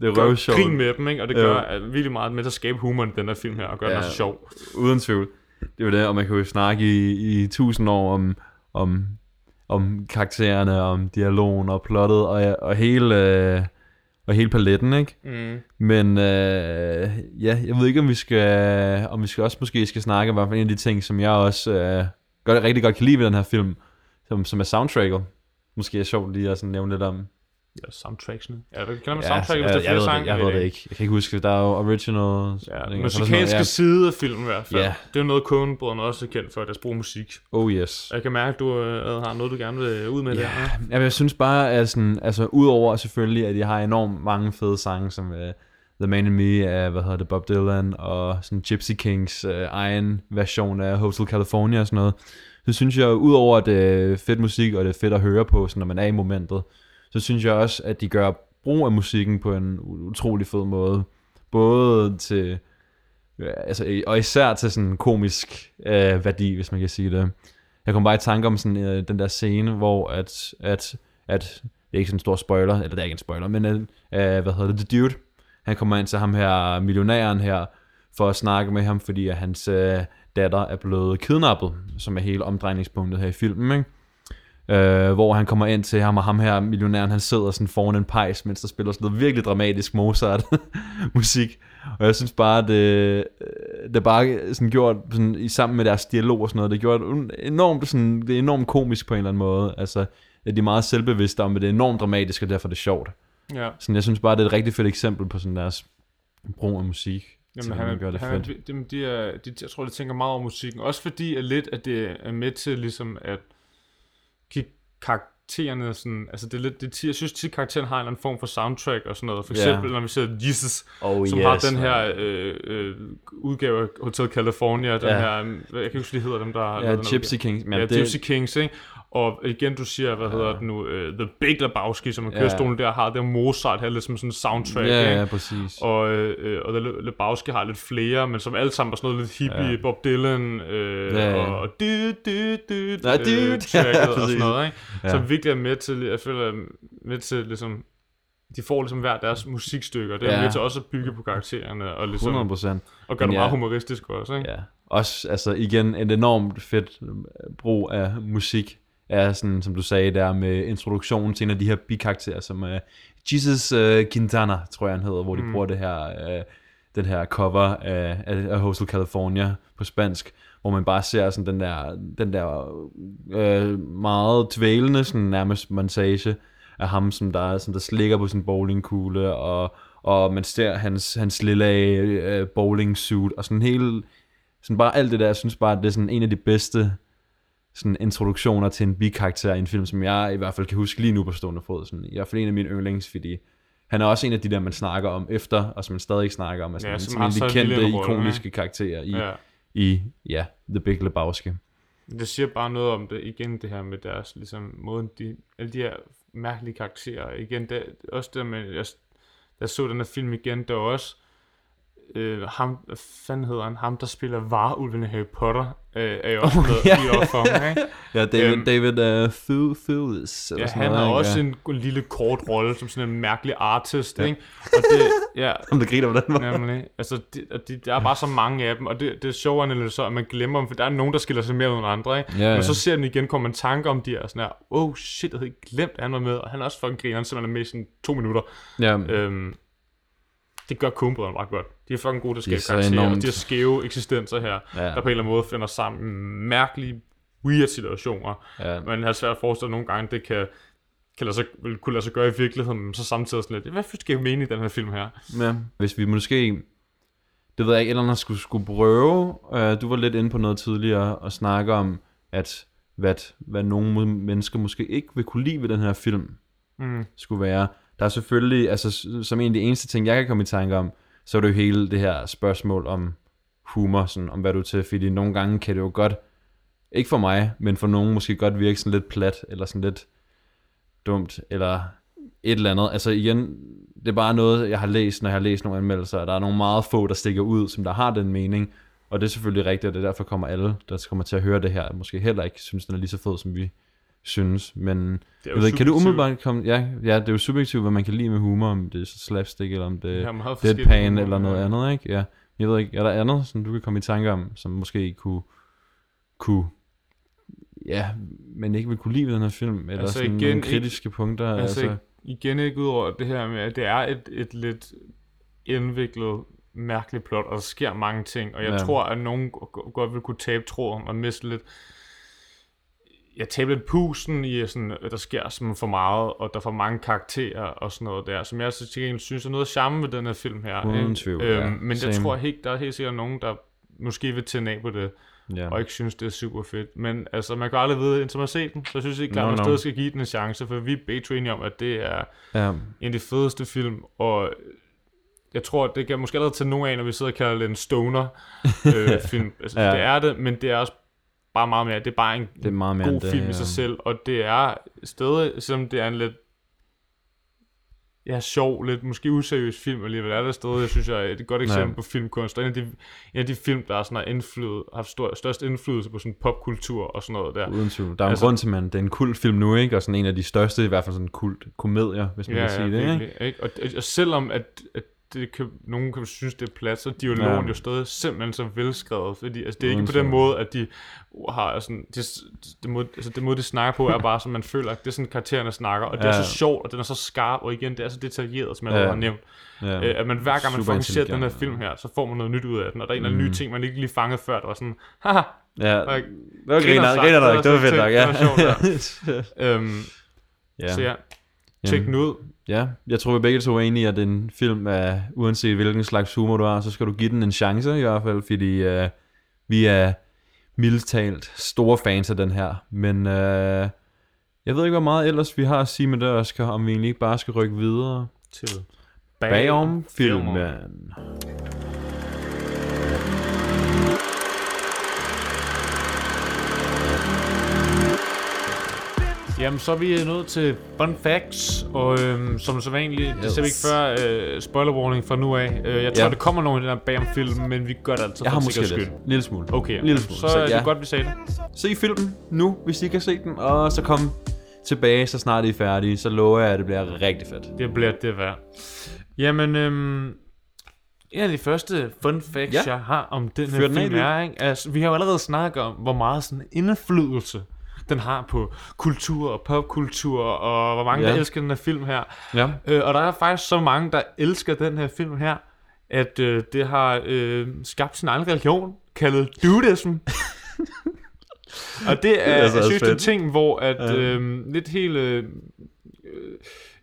Det er gør røvsjovt. grin med dem, ikke? og det Ja. gør at virkelig meget med at skabe humor i den her film her, og gør ja. den Ja. også sjov. Uden tvivl. Det er jo det, og man kan jo snakke i, i tusind år om, om, om karaktererne, om dialogen og plottet, og, og hele... Øh, og hele paletten, ikke? Mm. Men øh, ja, jeg ved ikke, om vi skal, om vi skal også måske skal snakke om en af de ting, som jeg også øh, godt, rigtig godt kan lide ved den her film, som, som er soundtracket. Måske er sjovt lige at sådan nævne lidt om. Ja, soundtracksene. Ja, kender man Ja, soundtrack, hvis der er jeg, flere det, sange? jeg ved det ikke. Jeg kan ikke huske, der er jo original... Ja, musikalske noget- side af filmen i hvert fald. Ja. Det er noget, Coen-brødrene også er kendt for, at deres bruger musik. Oh yes. Jeg kan mærke, at du øh, har noget, du gerne vil ud med Ja, der. Ja. Jeg synes bare, at sådan, altså udover selvfølgelig, at jeg har enormt mange fede sange, som uh, The Man in Me af, hvad hedder det, Bob Dylan, og sådan Gypsy Kings uh, egen version af Hotel California og sådan noget, så synes jeg, udover at det er fedt musik, og det er fedt at høre på, sådan, når man er i momentet, så synes jeg også, at de gør brug af musikken på en utrolig fed måde. Både til, ja, altså, og især til sådan komisk øh, værdi, hvis man kan sige det. Jeg kom bare i tanke om sådan, øh, den der scene, hvor at, at, at, det er ikke sådan en stor spoiler, eller det er ikke en spoiler, men øh, øh hvad hedder det, The Dude, han kommer ind til ham her, millionæren her, for at snakke med ham, fordi at hans øh, datter er blevet kidnappet, som er hele omdrejningspunktet her i filmen, ikke? Øh, hvor han kommer ind til ham, og ham her, millionæren, han sidder sådan foran en pejs, mens der spiller sådan noget virkelig dramatisk Mozart-musik. <laughs> Og jeg synes bare, det, øh, det er bare sådan gjort sådan, i sammen med deres dialog og sådan noget, det er gjort enormt, sådan, det er enormt komisk på en eller anden måde. Altså, at de er meget selvbevidste om, at det er enormt dramatisk, og derfor er det sjovt. Ja. Sådan, jeg synes bare, det er et rigtig fedt eksempel på sådan deres brug af musik. Jamen, at han er, gør det han er, fedt. de, de er, de, jeg tror, de tænker meget over musikken. Også fordi, at lidt, at det er med til ligesom at kar- karaktererne sådan, altså det er lidt, det, jeg synes tit karakteren har en eller anden form for soundtrack og sådan noget. For eksempel når vi ser Jesus, Oh, som yes, har den her øh, øh, udgave af Hotel California, den Ja. her, jeg kan ikke huske, de hedder dem, der Ja, her Gypsy. Kings, men ja, det- Gypsy Kings, ikke? Og igen, du siger, hvad hedder det nu, uh, The Big Lebowski, som er Ja. kørestolen der, har det Mozart her lidt som sådan en soundtrack, Ja, ikke? ja, præcis. Og, øh, og The Le- Lebowski har lidt flere, men som alle sammen er sådan noget lidt hippie, Ja. Bob Dylan, øh, Ja, ja. og du, du, du, Ja, du, <laughs> ja, tracket og sådan noget, ikke? Ja. Som virkelig er med til, jeg føler, er med til ligesom, de får ligesom hver deres musikstykker, det er Ja. med til også at bygge på karaktererne, og ligesom, 100 procent. og gøre det meget humoristisk også, ikke? Ja. Også, altså igen, et enormt fedt brug af musik, er sådan, som du sagde der, med introduktionen til en af de her bikarakterer, som er Jesus uh, Quintana, tror jeg han hedder, hvor de Mm. bruger det her, uh, den her cover af, af, Hostel California på spansk, hvor man bare ser sådan den der, den der øh, meget dvælende, sådan nærmest montage af ham, som der, som der slikker på sin bowlingkugle, og, og man ser hans, hans lille øh, bowling suit, og sådan hele, sådan bare alt det der, jeg synes bare, at det er sådan en af de bedste sådan introduktioner til en bikarakter i en film, som jeg i hvert fald kan huske lige nu på stående fod. Sådan, I hvert fald en af mine yndlings, fordi han er også en af de der, man snakker om efter, og som man stadig snakker om, altså Ja, som en af de kendte, rolle, ikoniske karakterer i, Ja. i ja, The Big Lebowski. Det siger bare noget om det, igen det her med deres, ligesom, måden, de, alle de her mærkelige karakterer, igen, det, også det med, jeg, jeg så den her film igen, der også, øh, ham, hvad fanden hedder han, ham der spiller varulven i Harry Potter, øh, er jo også med <laughs> ja. i ham, ikke? Ja, David, Øhm, David uh, Thewis, eller Ja, han har også ja. en lille kort rolle som sådan en mærkelig artist, Ja. ikke? Og det, ja, <laughs> Ham, der griner på den måde. Nemlig. Altså, de, og de, der er bare så mange af dem, og det, det er end så, at man glemmer dem, for der er nogen, der skiller sig mere ud end andre, ikke? Ja, Men ja. så ser den igen, kommer man i tanke om de og sådan her, oh shit, jeg havde ikke glemt, at han var med, og han er også fucking griner, han simpelthen er med i sådan to minutter. Ja. Øhm, det gør Coen ret godt. De er fucking gode til er at skabe karakterer, og enormt- de har skæve eksistenser her, Ja. der på en eller anden måde finder sammen mærkelige, weird situationer. Ja. Man har svært at forestille, at nogle gange det kan, kan lade sig, vil kunne lade sig gøre i virkeligheden, men så samtidig sådan lidt, hvad skal jeg mene i den her film her? Ja, hvis vi måske, det ved jeg ikke, eller andet skulle, skulle prøve, uh, du var lidt inde på noget tidligere, og snakke om, at hvad, hvad nogle mennesker måske ikke vil kunne lide ved den her film, Mm. skulle være. Der er selvfølgelig, altså som en af de eneste ting, jeg kan komme i tanke om, så er det jo hele det her spørgsmål om humor, sådan, om hvad du er til, fordi nogle gange kan det jo godt, ikke for mig, men for nogen måske godt virke sådan lidt plat, eller sådan lidt dumt, eller et eller andet. Altså igen, det er bare noget, jeg har læst, når jeg har læst nogle anmeldelser, og der er nogle meget få, der stikker ud, som der har den mening, og det er selvfølgelig rigtigt, og det er derfor kommer alle, der kommer til at høre det her, måske heller ikke synes, den er lige så fed, som vi synes, men jeg ved, ikke, kan du umiddelbart komme, ja, ja, det er jo subjektivt, hvad man kan lide med humor, om det er slapstick, eller om det er deadpan, humor, eller noget ja. andet, ikke? Ja, jeg ved ikke, er der andet, som du kan komme i tanke om, som måske kunne, kunne ja, men ikke vil kunne lide den her film, eller Altså sådan igen nogle ikke- kritiske punkter, Altså, altså, igen ikke ud over det her med, at det er et, et lidt indviklet, mærkeligt plot, og der sker mange ting, og jeg Ja. tror, at nogen godt vil kunne tabe tråden og miste lidt, jeg taber lidt pusen i, sådan, at der sker simpelthen for meget, og der er for mange karakterer og sådan noget der, som jeg så til gengæld synes er noget af charme ved den her film her. Uden tvivl, ja. men jeg Same. tror helt, der er helt sikkert nogen, der måske vil tænde af på det, Ja. og ikke synes, det er super fedt. Men altså, man kan aldrig vide, indtil man har set den, så jeg synes ikke klart, No, at man no. stadig skal give den en chance, for vi er begge om, at det er Ja. en af de fedeste film, og jeg tror, det kan måske allerede til nogen af, når vi sidder og kalder det en stoner øh, <laughs> film. Altså, ja. Det er det, men det er også bare meget mere. Det er bare en Det er meget mere god det, film i ja. sig selv, og det er stadig, selvom det er en lidt ja, sjov, lidt måske useriøs film alligevel, er det stadig, jeg synes, jeg er et godt eksempel Ja. på filmkunst, og en af de, en af de film, der er sådan har indflydet, har haft stor, størst indflydelse på sådan popkultur og sådan noget der. Uden tvivl. Der er altså, en grund til, man, det er en kult film nu, ikke? Og sådan en af de største, i hvert fald sådan kult komedier, hvis man ja, kan sige ja, det, virkelig, ikke? ikke? Og, og selvom at, at det kan, nogen kan synes, det er plat, så er dialogen Ja. jo stadig simpelthen så velskrevet, fordi altså, det er Uden ikke på den måde, at de har sådan, de, det, måde, altså, det måde, de snakker på, er bare, som man føler, at det er sådan, karaktererne snakker, og det er Ja. så sjovt, og den er så skarp, og igen, det er så detaljeret, som jeg Ja. har nævnt. Ja. Øh, at man hver gang man fucking ser den her film her, så får man noget nyt ud af den, og der er en eller anden Mm. ny ting, man ikke lige fangede før, der var sådan, haha, Ja, og det var griner, griner nok, det var fedt nok, ja. Det <laughs> øhm, Ja. Så ja, tjek den ud. Ja, jeg tror vi begge to er enige, at en film er, uanset hvilken slags humor du har, så skal du give den en chance i hvert fald, fordi uh, vi er mildt talt store fans af den her. Men uh, Jeg ved ikke, hvor meget ellers vi har at sige med det, Oscar, om vi egentlig ikke bare skal rykke videre Til bagom filmen. Jamen, så er vi nået til fun facts, og øhm, som så vanligt, yes. det ser vi ikke før, øh, spoiler warning fra nu af. Øh, jeg tror, Ja. der kommer nogen i den der bagom film, men vi gør det altid Jeg har måske skyld. En lille smule. Okay, En lille smule. så, Så er det ja. godt, vi sagde det. Se filmen nu, hvis I har set den, og så kom tilbage, så snart I er færdige. Så lover jeg, at det bliver rigtig fedt. Det bliver det værd. Jamen, øhm, en af de første fun facts, Ja. ja. jeg har om den her film er, ikke? Altså, vi har jo allerede snakket om, hvor meget sådan indflydelse den har på kultur og popkultur, og hvor mange Ja. der elsker den her film her. Ja. Øh, og der er faktisk så mange, der elsker den her film her, at øh, det har øh, skabt sin egen religion, kaldet dudism. <laughs> og det er, altså synes, det en ting, hvor at, Ja. øh, lidt hele øh,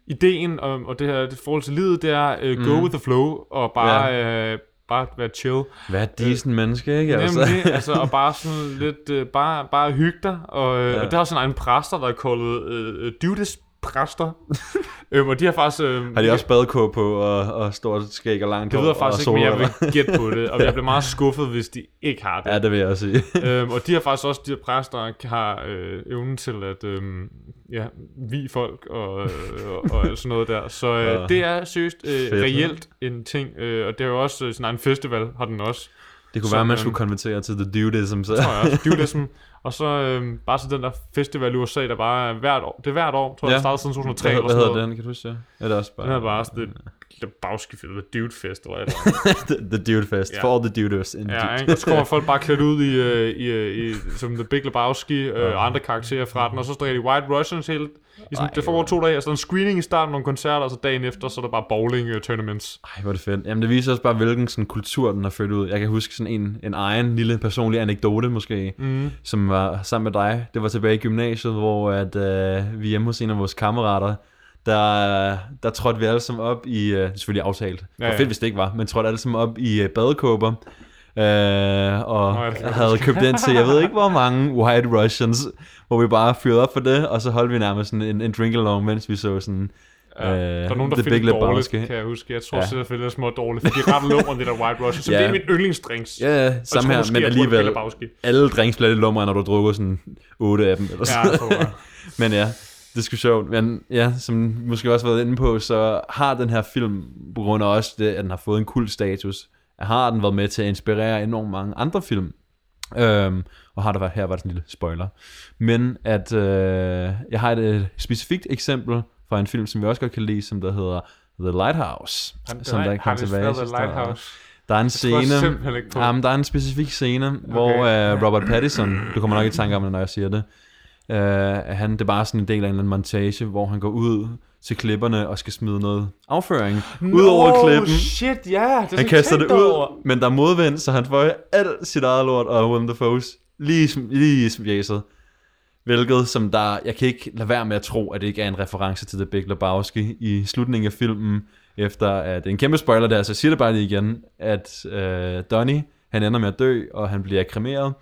ideen om, og det her det forhold til livet, det er øh, go Mm. with the flow, og bare, øh, bare være chill. Hvad er decent menneske, ikke? Altså. Nemlig, <laughs> altså, og bare sådan lidt, øh, bare, bare hygge dig, og, øh, Ja. og der er sådan en præster, der er kaldet øh, øh, Dudes præster, <laughs> øhm, og de har faktisk... Øh, Har de også badekåb på og, og stort skæg og langt det ved jeg faktisk ikke, men jeg vil gætte på det, og jeg <laughs> bliver meget skuffet, hvis de ikke har det. Ja, det vil jeg også sige. <laughs> øhm, og de har faktisk også, de her præster, har øh, evnen til at øhm, ja, vi folk og, øh, og, og sådan noget der. Så øh, Ja. det er seriøst øh, reelt en ting, øh, og det er jo også øh, sådan en festival, har den også. Det kunne Som, være, at man øhm, skulle konvertere til The Dudism. Så. tror jeg også. Dudism. Og så øhm, bare så den der festival i USA, der bare er hvert år. Det er hvert år, tror jeg, Ja. ja. startede siden 2003 Hvad, eller hvad sådan hedder noget. den, kan du huske det? Er det også bare... Den er bare sådan det, det Bowski Fest, The Dude Fest, eller eller <laughs> the, the Dude Fest. Ja. For all the duders. In Ja, ikke? Og så kommer folk bare klædt ud i, øh, i, øh, i som The Big Lebowski øh, og andre karakterer fra den, og så drikker de White Russians hele i sådan, Ej, det foregår to dage, og så der en screening i starten, nogle koncerter, og så dagen efter, så er der bare bowling uh, tournaments. Ej, hvor er det fedt. Jamen, det viser også bare, hvilken sådan, kultur den har født ud. Jeg kan huske sådan en, en egen lille personlig anekdote måske, Mm. som var sammen med dig. Det var tilbage i gymnasiet, hvor at, øh, vi hjemme hos en af vores kammerater, der, der trådte vi alle sammen op i, øh, selvfølgelig aftalt, det Ja, var ja. fedt hvis det ikke var, men trådte alle sammen op i øh, badekåber, øh, og Nå, ja, jeg havde købt ind til, jeg ved ikke hvor mange White Russians, hvor vi bare fyrede op for det, og så holdt vi nærmest sådan en, en drink-along, mens vi så sådan Ja, øh, der er nogen, der det dårligt, kan jeg huske. Jeg tror Ja. ja. selvfølgelig, det er små dårligt, for de er ret lumre, det der White Russian. Så Ja. det er min yndlingsdrinks. Ja, ja, samme her, men alligevel, alle drinks bliver lidt lumre, når du drukker sådan otte af dem. Eller Ja, sådan. jeg tror jeg. men ja, sjovt. Men ja, som måske også været inde på, så har den her film, på grund af også det, at den har fået en kult status, har den været med til at inspirere enormt mange andre film. Øhm, og har der været, her var det en lille spoiler. Men at øh, jeg har et, øh, specifikt eksempel fra en film, som jeg også godt kan lide, som der hedder The Lighthouse. Han- som der kom det tilbage. The. Lighthouse? Der er en scene, jamen, der er en specifik scene, okay. hvor uh, Robert Pattinson, du kommer nok i tanke om det, når jeg siger det, uh, han, det er bare sådan en del af en eller anden montage, hvor han går ud til klipperne og skal smide noget afføring ud over klippen. shit, ja. Det er Han kaster det ud, over. men der er modvind, så han får alt sit eget lort og Willem Dafoe's lige, lige smjæset. Hvilket som der, jeg kan ikke lade være med at tro, at det ikke er en reference til The Big Lebowski i slutningen af filmen, efter at, det en kæmpe spoiler der, så jeg siger det bare lige igen, at øh, Donnie, han ender med at dø, og han bliver kremeret,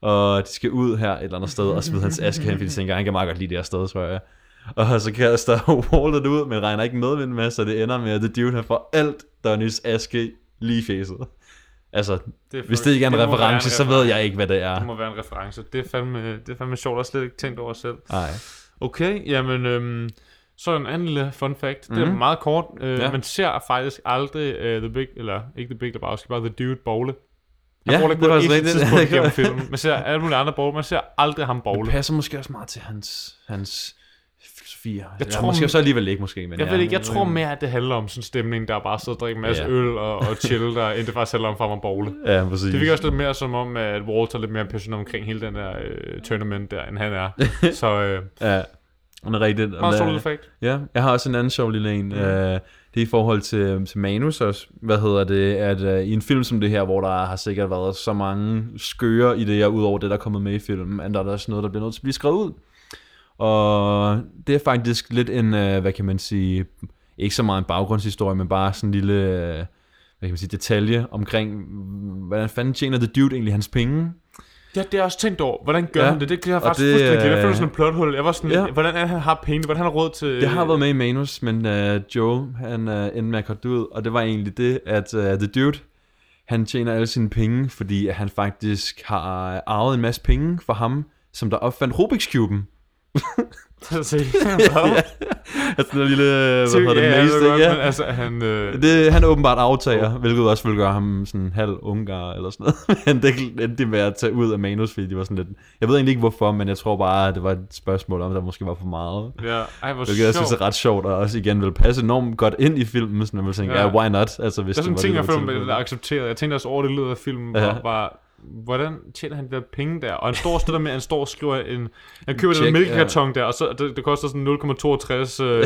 og de skal ud her et eller andet sted og smide hans aske hen, fordi de tænker, han kan meget godt lide det her sted, tror jeg. Og så kaster <laughs> Walter det ud, men regner ikke medvind med, så det ender med, at The Dude han får alt Donnies aske lige i facet. Altså, Det hvis det ikke er en det være en reference, så ved reference. jeg ikke, hvad det er. Det må være en reference. Det er fandme, det er fandme sjovt, har slet ikke tænkt over selv. Nej. Okay, jamen, øhm, så en anden lille fun fact. Det er Mhm. meget kort. Øh, Ja. ja. Man ser faktisk aldrig uh, The Big, eller ikke The Big Lebowski, bare The Dude bowle. Han Ja, det faktisk et tidspunkt gennem <laughs> filmen. Man ser alle mulige andre bowle. Man ser aldrig ham Det bowle. passer måske også meget til hans, hans filosofi. Jeg tror, tror, måske så alligevel ikke, måske. Men Jeg ja, ved ikke, jeg tror mere, at det handler om sådan en stemning, der bare sidder og drikker en masse Ja. øl og, og chill, der, end det faktisk handler om fra at bowle. Ja, præcis. Det virker også lidt mere som om, at Walter er lidt mere passioneret omkring hele den der øh, tournament der, end han er. <laughs> Så øh, Ja, det er rigtigt. Meget Og der- lille fact. Ja, jeg har også en anden sjov lille en. Mm. Uh, det er i forhold til, øhm, til manus også. Hvad hedder det? At uh, i en film som det her, hvor der har sikkert været så mange skøre idéer, ud over det, der er kommet med i filmen, at der er også noget, der bliver nødt til at blive skrevet ud. Og det er faktisk lidt en, uh, hvad kan man sige, ikke så meget en baggrundshistorie, men bare sådan en lille, uh, hvad kan man sige, detalje omkring, hvordan fanden tjener The Dude egentlig hans penge? Ja, det er også tænkt over. Hvordan gør Ja, han det? Det kan jeg faktisk det, fuldstændig glemme. Jeg føler sådan en plothul. Jeg var sådan, ja. hvordan er han har penge? Hvordan han har råd til... Det har været med i manus, men uh, Joe, han uh, endte med at korte ud, og det var egentlig det, at uh, The Dude, han tjener alle sine penge, fordi han faktisk har arvet en masse penge for ham, som der opfandt Rubik's Cube'en. <laughs> Se, <laughs> ja. <laughs> Altså den lille, hvad hedder det, ja, jeg ved godt, ja. men altså, han... Øh, Det, han er åbenbart aftager, hvilket også vil gøre ham sådan halv ungar eller sådan noget. Men det endte med at tage ud af manus, fordi de var sådan lidt... Jeg ved egentlig ikke hvorfor, men jeg tror bare, at det var et spørgsmål om, at der måske var for meget. ja, ej, hvor Hvilket jeg synes sjovt. er ret sjovt, og også igen vil passe enormt godt ind i filmen, så man vil tænke, ja, yeah, why not? Altså, hvis Der er sådan en det ting, var jeg det, der føler tilfældet. accepteret. Jeg tænkte også over det løbet af filmen, Ja. var, var, hvordan tjener han de der penge der? Og han står også det der med, han står og skriver en... Han køber den Check, mælkekarton der, og så, det, det koster sådan 0,62 øh,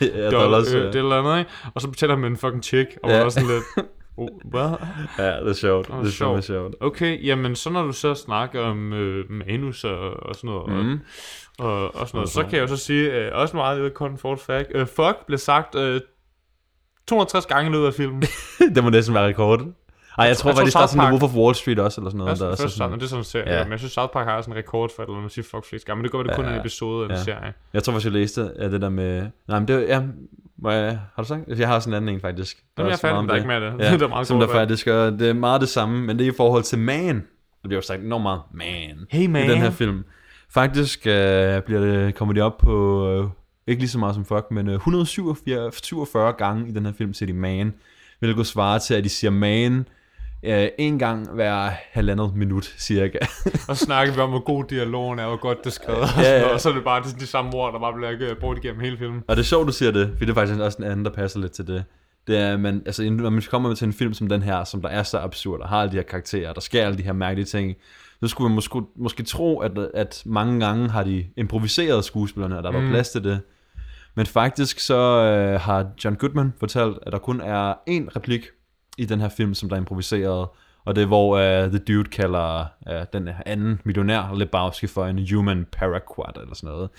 <laughs> Ja, dollar, dollars, øh, ja. det eller andet, ikke? Og så betaler han med en fucking check, og Ja. ja. var sådan lidt... Oh, hvad? <laughs> Ja, det er sjovt. Det er sjovt. sjovt. sjovt. Okay, jamen så når du så snakker om øh, manus og, og sådan noget, mm. og, og sådan noget, så kan jeg jo så sige, øh, også meget lille Ford fact, øh, fuck blev sagt øh, 260 gange i løbet af filmen. <laughs> det må næsten være rekord. Ej, jeg tror jeg tror, faktisk, der er sådan en Park- Wolf of Wall Street også, eller sådan noget. Først, der er sådan, sådan, og det er sådan en serie, Ja. ja. men jeg synes South Park har sådan en rekord for, at man siger fuck flest gange, men det går, at det kun er en Ja. episode eller en Ja. serie. jeg tror faktisk, jeg læste af det der med... Nej, men det var, ja, jeg, har du sagt? Jeg har sådan en anden en, faktisk. Der Jamen, jeg også er færdig, ikke med det. Ja, <laughs> Det er meget som der faktisk er, det er meget det samme, men det er i forhold til man. Det bliver jo sagt enormt meget man. Hey, man. I den her film. Faktisk øh, bliver det, kommer de op på, øh, ikke lige så meget som fuck, men øh, 147 47 gange i den her film siger de man, hvilket svarer til, at de siger man øh, en gang hver halvandet minut, cirka. <laughs> Og så snakker vi om, hvor god dialogen er, hvor godt det er skrevet, og, Ja, ja. og så er det bare de, de samme ord, der bare bliver øh, brugt igennem hele filmen. Og det er sjovt, du siger det, for det er faktisk også en anden, der passer lidt til det. Det er, man, altså, når man kommer til en film som den her, som der er så absurd, og har alle de her karakterer, der sker alle de her mærkelige ting, så skulle man måske, måske tro, at, at mange gange har de improviseret skuespillerne, og der var Mm. plads til det. Men faktisk så øh, har John Goodman fortalt, at der kun er én replik i den her film, som der er improviseret, og det er hvor uh, The Dude kalder uh, den her anden millionær Lebowski for en human paraquat eller sådan noget.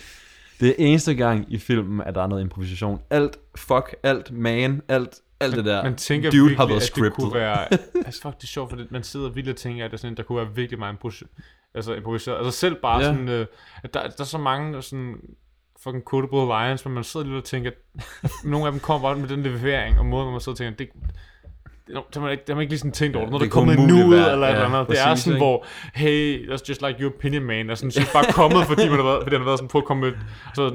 Det er eneste gang i filmen, at der er noget improvisation. Alt, fuck, alt, man, alt, alt det der. Man tænker Dude virkelig, har været at det scriptet. kunne være... <laughs> altså fuck, det er sjovt, for det, man sidder vildt og tænker, at det er sådan, der kunne være virkelig meget altså, improviseret. Altså selv bare ja. sådan... Øh, at der, der er så mange sådan fucking quotable lines, men man sidder lidt og tænker, at <laughs> nogle af dem kommer bare med den levering, og måden, hvor man sidder og tænker, det, det, det, har man ikke, det har man ikke lige sådan tænkt over. Når det der kommer nu ud, eller et ja, eller andet. Det er sådan, ikke? hvor, hey, that's just like your opinion, man. Er sådan, så bare kommet, fordi man har været, fordi han har været sådan på at komme med, så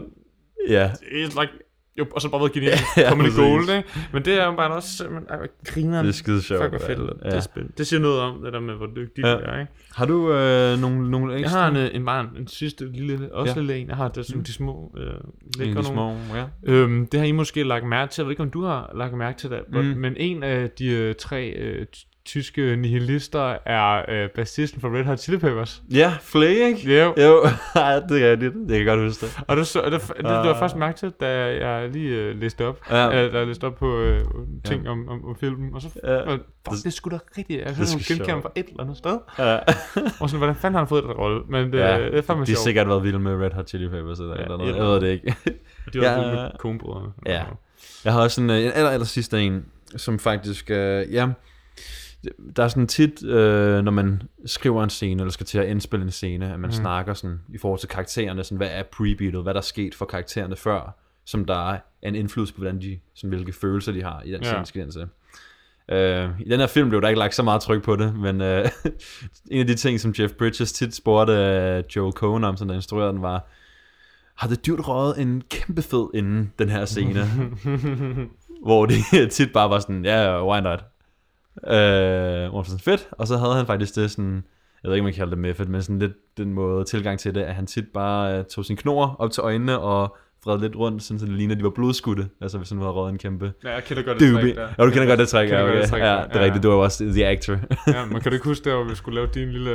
Ja, it's like, jo, og så bare været genialt, <laughs> Ja, comedy gold, ikke? Men det er jo bare også, men, ej, hvor grineren. det er skide sjovt. Fuck, hvor fedt. ja. Det, er spændende. det siger noget om, det der med, hvor dygtig Ja. ja. er, ikke? Har du øh, nogle, nogle Jeg ekstra? har en, øh, en, bare en, en sidste lille, også Ja. lille en. Jeg har det sådan de små, øh, lækre nogle. små, ja. Øhm, det har I måske lagt mærke til. Jeg ved ikke, om du har lagt mærke til det. Mm. Mm. Men en af de øh, tre øh, tyske nihilister er øh, bassisten for Red Hot Chili Peppers. Ja, Flay, ikke? Jo. Jo, <laughs> Ej, det er rigtigt. Jeg kan godt huske det. Og det, så, det, det, det, det var jeg først mærke til, da jeg lige øh, læste op. Ja. Øh, da jeg læste op på øh, ting ja. om, om, om filmen. Og så, Ja. ja. fuck, det er sgu da rigtigt. Jeg er genkende ham sjovt. fra et eller andet sted. Ja. Og sådan, hvordan fanden har han fået den rolle? Men det, ja, det er fandme de har sikkert været vilde med Red Hot Chili Peppers eller, Ja, eller et noget. Jeg ved det ikke. <laughs> De var Ja. ja. med konebrødrene. Ja. Jeg har også en, øh, en aller, aller sidste en, som faktisk, øh, ja, der er sådan tit, øh, når man skriver en scene, eller skal til at indspille en scene, at man mm. snakker sådan, i forhold til karaktererne, sådan, hvad er prebeatet, hvad der er sket for karaktererne før, som der er en indflydelse på, hvordan de, sådan, hvilke følelser de har i den Ja. scene, skal se. Øh, I den her film blev der ikke lagt så meget tryk på det, men øh, <laughs> en af de ting, som Jeff Bridges tit spurgte øh, Joe Cohen om, som der instruerede den, var, har det dyrt røget en kæmpe fed inden den her scene? <laughs> hvor det <laughs> tit bare var sådan, ja, yeah, why not? Øh, hvor var sådan fedt, og så havde han faktisk det sådan, jeg ved ikke, om man kalder det method, men sådan lidt den måde tilgang til det, at han tit bare uh, tog sin knor op til øjnene og vred lidt rundt, sådan, så det ligner, at de var blodskudte, altså hvis han havde røget en kæmpe Ja, jeg kender godt det træk der. Ja, du kender godt det træk, ja, godt okay. ja, det er rigtigt, du er jo også the actor. ja, man kan du ikke huske der, hvor vi skulle lave din lille,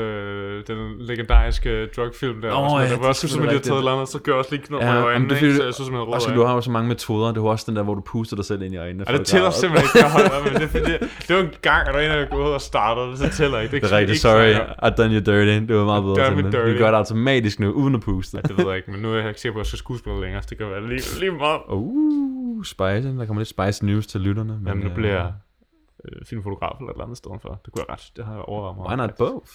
den legendariske drugfilm der. Åh, og sådan, ja, der det var også er som om, de havde taget et eller andet, så gør også lige knop Ja, ja, i øjnene, det ikke? fordi- så jeg så som en rød Og så øjne. du har jo så mange metoder, det var også den der, hvor du puster dig selv ind i øjnene. Ja, det tæller simpelthen ikke, jeg holder, men det, er fordi, det var en gang, at der var en, der gået og startede, så tæller ikke. Det er rigtigt, sorry, I've done you dirty. Det var meget bedre. Vi gør det automatisk nu, uden at puste. Ja, det ved jeg ikke, men nu er jeg ikke sikker på, at jeg skal skuespille længere, det kan være lige, lige meget. Uh, spice. Der kommer lidt spice news til lytterne. Men, Jamen, nu øh, bliver jeg øh, filmfotograf eller et eller andet sted for. Det kunne jeg ret, det har jeg overvejet mig. Why not both?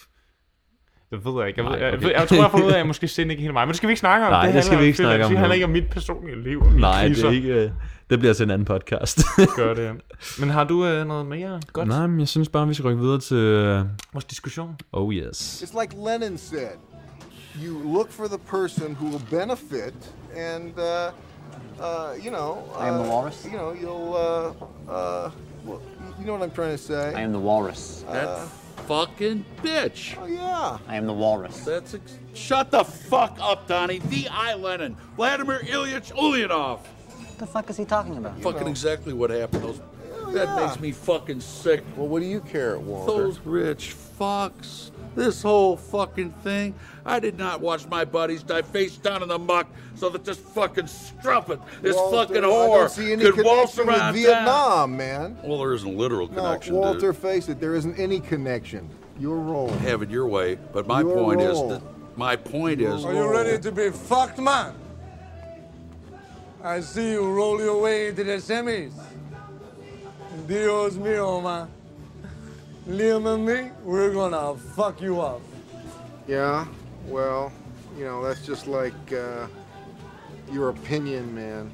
Det ved jeg ikke. Jeg, ved, Nej, jeg, okay. jeg, jeg, tror, jeg har fundet ud af, at <laughs> måske sind ikke helt mig. Men det skal vi ikke snakke om. Nej, det skal handler vi ikke film. snakke om Det handler ikke om mit personlige liv. Nej, det er ikke... øh, Det bliver til en anden podcast. Gør det. Men har du øh, noget mere godt? Nej, men jeg synes bare, vi skal rykke videre til... øh, Vores diskussion. Oh yes. It's like Lenin said you look for the person who will benefit, and, uh, uh, you know. I am the uh, walrus? You know, you'll, uh, uh, well, you know what I'm trying to say? I am the walrus. That fucking bitch. Oh, yeah. I am the walrus. That's ex- shut the fuck up, Donnie. The I Lenin, Vladimir Ilyich Ulyanov. What the fuck is he talking about? Fucking exactly what happened. Those, that yeah. makes me fucking sick. Well, what do you care, Walter? Those rich fucks. This whole fucking thing. I did not watch my buddies die face down in the muck so that this fucking strumpet, this Walter, fucking I whore, don't see any could waltz connection around with town. Vietnam, man. Well, there isn't a literal No, connection. Walter, to face it, there isn't any connection. You're wrong. have it your way, but my Your point is, that my point is Are you ready to be fucked, man? I see you roll your way into the semis. Dios mío, man. Liam and me, we're gonna fuck you up. Yeah, well, you know, that's just like uh, your opinion, man.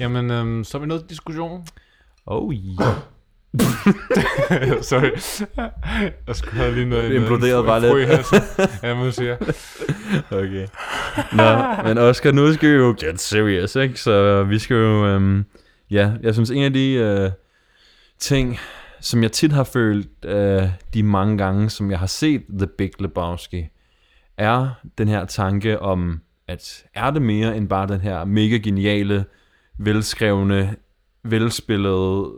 Jamen, øhm, så er vi nået til diskussion. Oh yeah. <laughs> Sorry. Jeg skulle have lige noget... Det imploderede bare lidt. Ja, må jeg sige. Okay. Nå, men Oscar, nu skal vi jo get serious, ikke? Så vi skal jo... Øhm, ja, jeg synes, en af de øh, ting, som jeg tit har følt øh, de mange gange, som jeg har set The Big Lebowski, er den her tanke om, at er det mere end bare den her mega geniale, velskrevne, velspillede,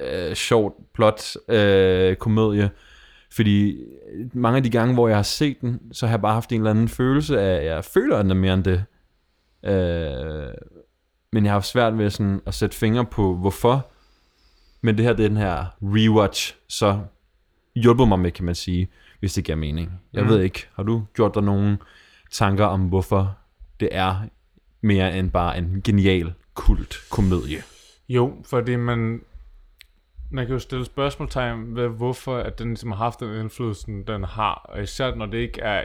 øh, sjovt plot øh, komedie. Fordi mange af de gange, hvor jeg har set den, så har jeg bare haft en eller anden følelse af, at jeg føler, at den er mere end det. Øh, men jeg har haft svært ved sådan at sætte fingre på, hvorfor. Men det her, det er den her rewatch, så hjulpet mig med, kan man sige, hvis det giver mening. Jeg Mm. mm. ved ikke, har du gjort dig nogle tanker om, hvorfor det er mere end bare en genial kult komedie? Jo, fordi man, man kan jo stille spørgsmålstegn ved, hvorfor at den ligesom har haft den indflydelse, den har. Og især når det ikke er,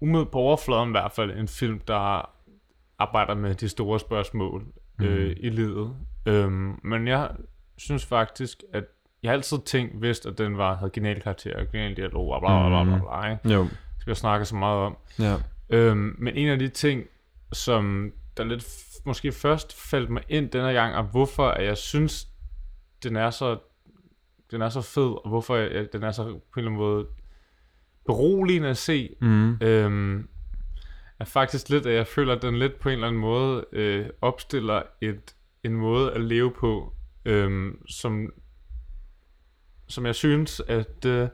umiddelbart på overfladen i hvert fald, en film, der arbejder med de store spørgsmål mm. øh, i livet. Øhm, men jeg synes faktisk, at jeg har altid tænkt, vidst, at den var, havde genial karakter og genial dialog, og bla bla bla bla, bla ikke? Jo. Som jeg snakker så meget om. Ja. Øhm, men en af de ting, som der lidt f- måske først faldt mig ind denne gang, og hvorfor at jeg synes, den er så den er så fed, og hvorfor jeg, den er så på en eller anden måde beroligende at se, Mhm. øhm, er faktisk lidt, at jeg føler, at den lidt på en eller anden måde øh, opstiller et, en måde at leve på, øhm, som, som jeg synes, at øh,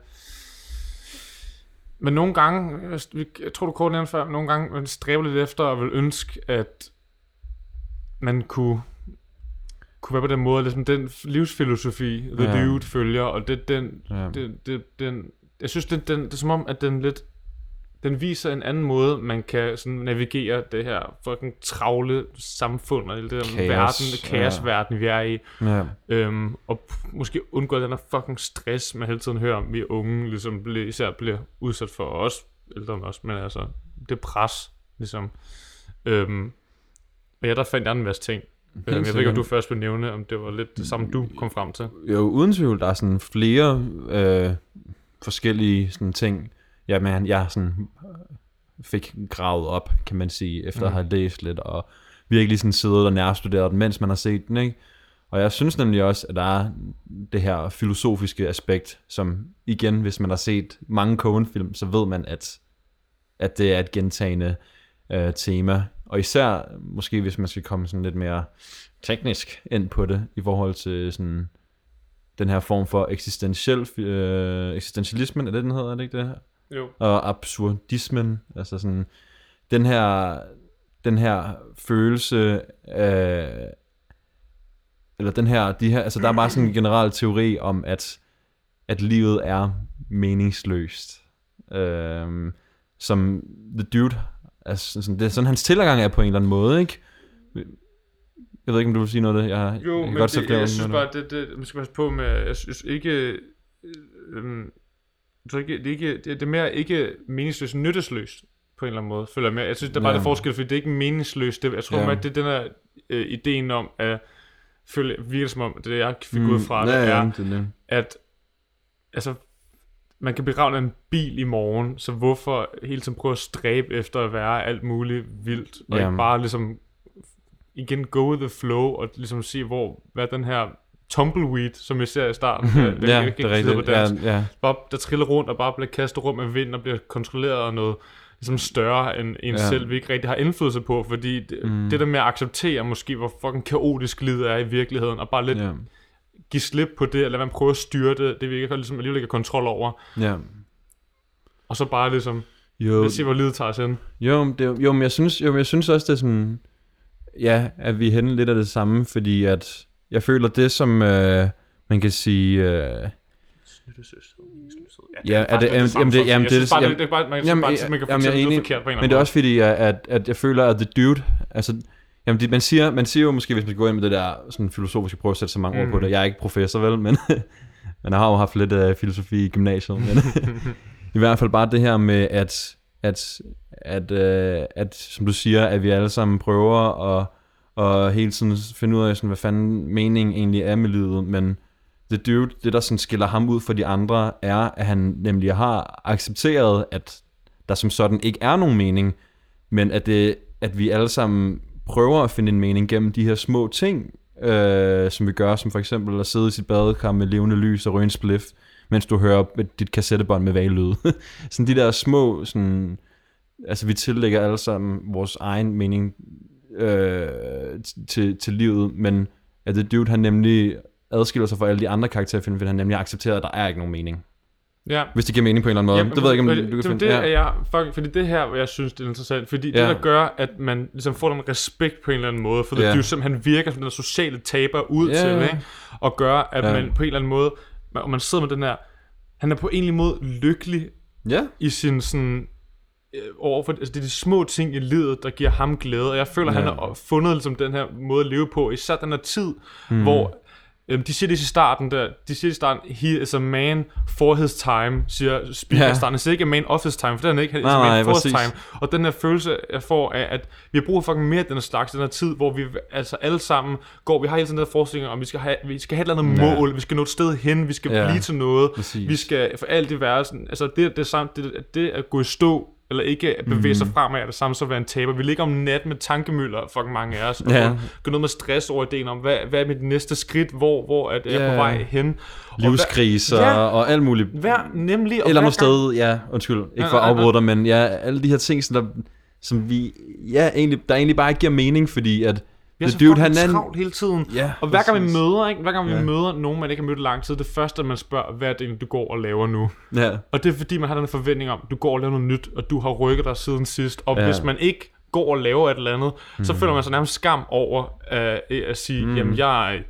men nogle gange, jeg, tror du kort nævnte før, nogle gange man stræber lidt efter og vil ønske, at man kunne, kunne være på den måde, ligesom den livsfilosofi, The Ja. Dude følger, og det, den, ja. det, det, den, jeg synes, det, den, det er som om, at den lidt, den viser en anden måde, man kan sådan navigere det her fucking travle samfund, og det der verden, kaosverden, vi er i. Ja. Øhm, og måske undgå den her fucking stress, man hele tiden hører om, vi unge ligesom især bliver udsat for, og også ældre end os, men altså, det pres, ligesom. Øhm, og ja, der fandt jeg en masse ting. Øhm, jeg ved ikke, om du først vil nævne, om det var lidt det samme, du kom frem til. Jo, uden tvivl, der er sådan flere øh, forskellige sådan ting, ja, man, jeg sådan øh, fik gravet op, kan man sige, efter mm. at Mhm. have læst lidt, og virkelig sådan siddet og nærstuderet den, mens man har set den, ikke? Og jeg synes nemlig også, at der er det her filosofiske aspekt, som igen, hvis man har set mange Coen-film, så ved man, at, at det er et gentagende øh, tema. Og især, måske hvis man skal komme sådan lidt mere teknisk ind på det, i forhold til sådan den her form for eksistentiel, øh, eksistentialismen, er det den hedder, er det ikke det? Jo. Og absurdismen, altså sådan, den her, den her følelse af, eller den her, de her, altså der er bare sådan en generel teori om, at, at livet er meningsløst. Øhm, som The Dude, altså sådan, det er sådan hans tilgang er på en eller anden måde, ikke? Jeg ved ikke, om du vil sige noget af det. Jeg, jeg Jo, kan men godt det, jeg, flere synes bare, det, det, man skal passe på med, jeg synes ikke, øh, jeg tror ikke, det, er ikke, det, det er mere ikke meningsløst, nyttesløst på en eller anden måde, føler jeg med. Jeg synes, der er bare Ja. ja. forskel, fordi det er ikke meningsløst. Det, jeg tror, Ja. ja. at det er den her øh, ideen om, at føle, virker som om, det jeg fik Mm, ud fra, det ja, ja, er, det er det. at altså, man kan begrave en bil i morgen, så hvorfor hele tiden prøve at stræbe efter at være alt muligt vildt, og Ja. ikke bare ligesom igen go with the flow, og ligesom se, hvor, hvad den her tumbleweed, som vi ser i starten, Ja, jeg kan det er rigtigt. på dansk, Ja, ja. Bare, der triller rundt og bare bliver kastet rundt med vind og bliver kontrolleret af noget ligesom større end en Ja. ja. selv, vi ikke rigtig har indflydelse på, fordi det, Mm. det der med at acceptere måske, hvor fucking kaotisk livet er i virkeligheden, og bare lidt Ja. ja. give slip på det, eller man prøve at styre det, det vi ikke har ligesom alligevel ikke har kontrol over, Ja. og så bare ligesom, Jo. lad os se, hvor livet tager os hen. Jo, det, jo, men jeg synes, jo, men jeg synes også, det er sådan, ja, at vi er henne lidt af det samme, fordi at jeg føler det, som øh, man kan sige, øh, Ja, er det, jamen, jamen, det, jamen, det, det, jamen, det, er bare, man, jamen, bare, man kan jamen, jeg er enig, forkert på en Men det er også fordi, at, at, at jeg føler, at The Dude, altså, jamen, det, man, siger, man siger jo måske, hvis man skal gå ind med det der sådan filosofiske, prøve at sætte så mange ord på Mhm. det. Jeg er ikke professor, vel, men, <laughs> men jeg har jo haft lidt uh, filosofi i gymnasiet. Men, <laughs> I hvert fald bare det her med, at, at, at, uh, at, som du siger, at vi alle sammen prøver at, og hele tiden finde ud af, sådan, hvad fanden meningen egentlig er med livet, men The Dude, det der sådan skiller ham ud fra de andre, er, at han nemlig har accepteret, at der som sådan ikke er nogen mening, men at, det, at vi alle sammen prøver at finde en mening gennem de her små ting, øh, som vi gør, som for eksempel at sidde i sit badekar med levende lys og ryge en spliff, mens du hører dit kassettebånd med valglyd. <laughs> sådan de der små, sådan, altså vi tillægger alle sammen vores egen mening øh, til, til livet, men at The Dude, han nemlig adskiller sig fra alle de andre karakterer, fordi han nemlig har accepteret, at der er ikke nogen mening. Ja. Hvis det giver mening på en eller anden måde. Jamen, det ved jeg ikke, om men du kan det, finde. det, ja. er jeg, fuck, fordi det her, jeg synes, det er interessant, fordi Ja. det, der gør, at man ligesom får den respekt på en eller anden måde, for Ja. det er jo simpelthen, han virker som den sociale taber ud Ja, til, ja. ikke? og gør, at Ja. man på en eller anden måde, man, og man sidder med den her, han er på en eller anden måde lykkelig ja. i sin sådan, øh, overfor, altså det er de små ting i livet, der giver ham glæde, og jeg føler, Ja. han har fundet ligesom den her måde at leve på, især den her tid, mm. hvor Øhm, de siger det i starten der, de siger i starten, he is a man for his time, siger speaker ja. i starten. Han siger ikke a man of his time, for det er han ikke, han Nej, a man nej, for præcis. his time. Og den her følelse, jeg får af, at vi har brug for fucking mere af den her slags, den her tid, hvor vi altså alle sammen går, vi har hele tiden den her forestilling om, vi skal have, vi skal have et eller andet Ja. mål, vi skal nå et sted hen, vi skal Ja, blive til noget, præcis. vi skal for alt i verden, altså det, det, samme, det, det at gå i stå, eller ikke at bevæge sig Mhm. fremad, er det samme som at være en taber. Vi ligger om natten med tankemøller, fucking mange af os, og Ja. går noget med stress over ideen om, hvad, hvad er mit næste skridt, hvor, hvor det, jeg er Ja. på vej hen. Og Livskriser hvad- ja. og alt muligt. Hver, nemlig, og Eller hver noget sted, ja, undskyld, ikke for at afbryde dig, men ja, alle de her ting, som, der, som vi, ja, egentlig, der egentlig bare ikke giver mening, fordi at Vi er The så Dude, han er travlt hele tiden. Ja, og hver gang vi møder, ikke? hver gang vi Ja. møder nogen, man ikke har mødt lang tid, det første, man spørger, hvad er det du går og laver nu? Ja. Og det er fordi, man har den forventning om, du går og laver noget nyt, og du har rykket dig siden sidst. Og Ja. hvis man ikke går og laver et eller andet, mm. så Mhm. føler man sig nærmest skam over uh, at sige, mm. jamen jeg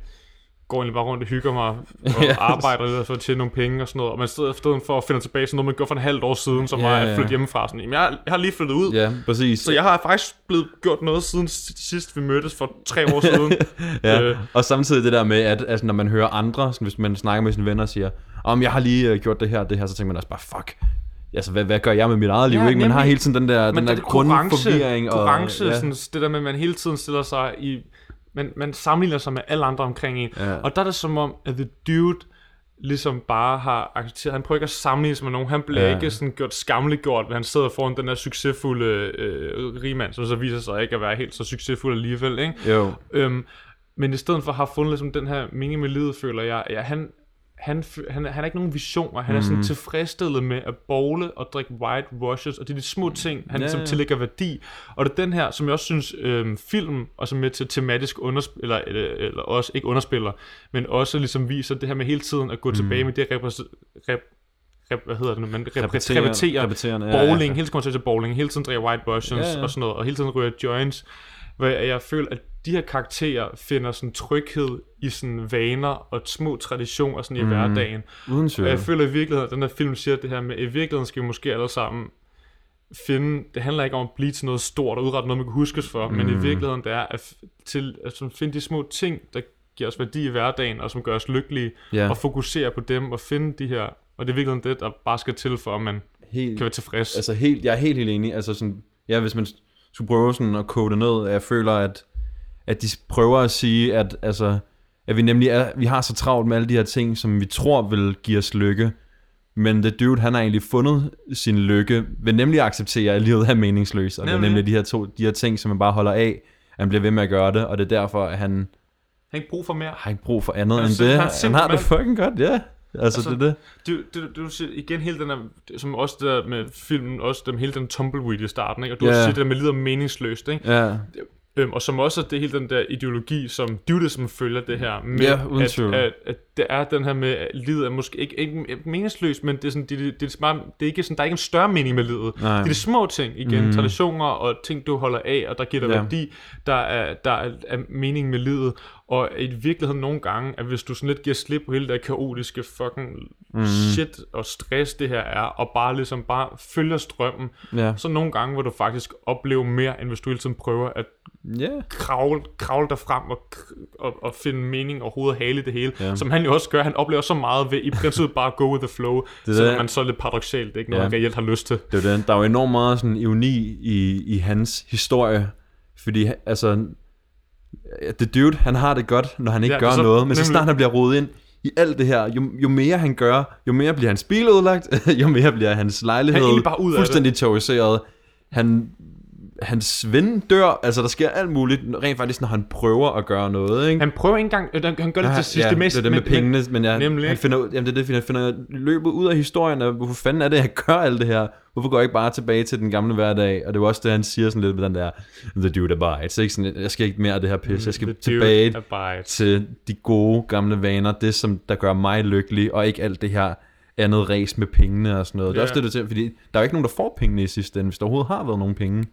går egentlig bare rundt og hygger mig <laughs> og Ja. arbejder lidt for at tjene nogle penge og sådan noget. Og man sidder efter for at finde tilbage til noget, man gjorde for en halvt år siden, som Ja, var at ja. flytte hjemmefra. Sådan, jamen, jeg, jeg har lige flyttet ud. Ja, præcis. Så jeg har faktisk blevet gjort noget siden sidst vi mødtes for tre år siden. <laughs> ja. Øh, Og samtidig det der med, at altså, når man hører andre, sådan, hvis man snakker med sine venner og siger, om jeg har lige uh, gjort det her det her, så tænker man også bare, fuck, altså hvad, hvad gør jeg med mit eget liv? Ja, ikke? Man har hele tiden den der, den der er konkurrence, grundforvirring. og, sådan, det der med, at man hele tiden stiller sig i... Man, man sammenligner sig med alle andre omkring en. Ja. Og der er det som om, at The Dude ligesom bare har accepteret, han prøver ikke at sammenligne sig med nogen, han bliver Ja. ikke sådan gjort skammeliggjort, ved han sidder foran den der succesfulde øh, rigmand, som så viser sig ikke at være helt så succesfuld alligevel, ikke? Jo. Øhm, men i stedet for have fundet ligesom den her mening med livet, føler jeg, ja, han, han, han, han har ikke nogen visioner. Han er sådan Mhm. tilfredsstillet med at bowle og drikke white rushes, og det er de små ting, han Ja, ligesom ja. tillægger værdi. Og det er den her, som jeg også synes, øhm, film, og som med til tematisk underspiller, eller, eller, eller også ikke underspiller, men også ligesom viser det her med hele tiden at gå Mhm. tilbage med det repræs- rep, rep, hvad hedder det nu, man rep, Repetere- repeterer, repeterende, ja, ja, bowling, hele tiden kommer til bowling, hele tiden drikker white rushes Ja, ja. og sådan noget, og hele tiden ryger joints, hvor jeg, jeg føler, at de her karakterer finder sådan tryghed i sådan vaner og små traditioner sådan i Mhm. hverdagen. Uden tvivl. Og jeg føler i virkeligheden, at den her film siger det her med, at i virkeligheden skal vi måske alle sammen finde, det handler ikke om at blive til noget stort og udrette noget, man kan huskes for, mm. men i Mhm. virkeligheden det er at, til, at sådan finde de små ting, der giver os værdi i hverdagen, og som gør os lykkelige, Ja. og fokusere på dem, og finde de her Og det er virkelig det, der bare skal til, for at man helt, kan være tilfreds. Altså helt, jeg er helt, helt enig. Altså sådan, ja, hvis man skulle prøve sådan at kode det ned, jeg føler, at, at de prøver at sige, at, altså, at vi nemlig er, vi har så travlt med alle de her ting, som vi tror vil give os lykke. Men The Dude, han har egentlig fundet sin lykke ved nemlig at acceptere, at livet er meningsløst. Og det er Nemlig. nemlig de her, to, de her ting, som man bare holder af. Han bliver ved med at gøre det, og det er derfor, at han Han har ikke brug for mere. har ikke brug for andet Han end det. han Han, har det fucking godt, ja. Altså, altså det er det. Du, du, du siger igen hele den der, som også det der med filmen, også dem, hele den tumbleweed i starten, ikke? og du yeah. siger det der med lider meningsløst, ikke? Ja. Øhm, og som også er det hele den der ideologi, som Dudism følger det her med, Ja, uden at, tvivl. at, at, det er den her med, at livet er måske ikke, ikke meningsløst, men det er, sådan, det, det, det, er, bare, det er ikke sådan, der er ikke en større mening med livet. Nej. Det er de små ting, igen, mm. traditioner og ting, du holder af, og der giver dig Ja. værdi, der er, der er, er mening med livet. Og i virkeligheden nogle gange, at hvis du sådan lidt giver slip på hele det kaotiske fucking mm. shit og stress, det her er, og bare ligesom bare følger strømmen, Ja. så nogle gange vil du faktisk opleve mere, end hvis du hele tiden prøver at Ja. kravle, kravle dig frem og, og, og finde mening og hovedet hale det hele. Ja. Som han jo også gør. Han oplever så meget ved i princippet bare at go with the flow. <laughs> Det Det selvom det. man så er lidt paradoxalt. Det er ikke noget, ja. han reelt har lyst til. Det er den. Der er jo enormt meget sådan ironi i, i hans historie, fordi altså, The Dude, han har det godt, når han ikke Ja, gør så- noget, men så nemlig. snart han bliver rodet ind i alt det her, jo, jo mere han gør, jo mere bliver hans bil ødelagt, <laughs> jo mere bliver hans lejlighed Han bare ud af fuldstændig terroriseret. Han, hans ven dør, altså der sker alt muligt, rent faktisk, når han prøver at gøre noget, ikke? Han prøver ikke engang, øh, han gør det til sidst. ja, det, mest, det er det med pengene, men, jeg, nemlig. han finder, ud- jamen det er det, han finder løbet ud af historien, og hvorfor fanden er det, jeg gør alt det her? Hvorfor går jeg ikke bare tilbage til den gamle hverdag? Og det er også det, han siger sådan lidt med den der, the dude abides, ikke? Sådan, jeg skal ikke mere af det her pis, jeg skal tilbage abides. til de gode gamle vaner, det som der gør mig lykkelig, og ikke alt det her andet ræs med pengene og sådan noget. Det er Ja. også det, der til, fordi der er jo ikke nogen, der får pengene i sidste ende, hvis der overhovedet har været nogen penge.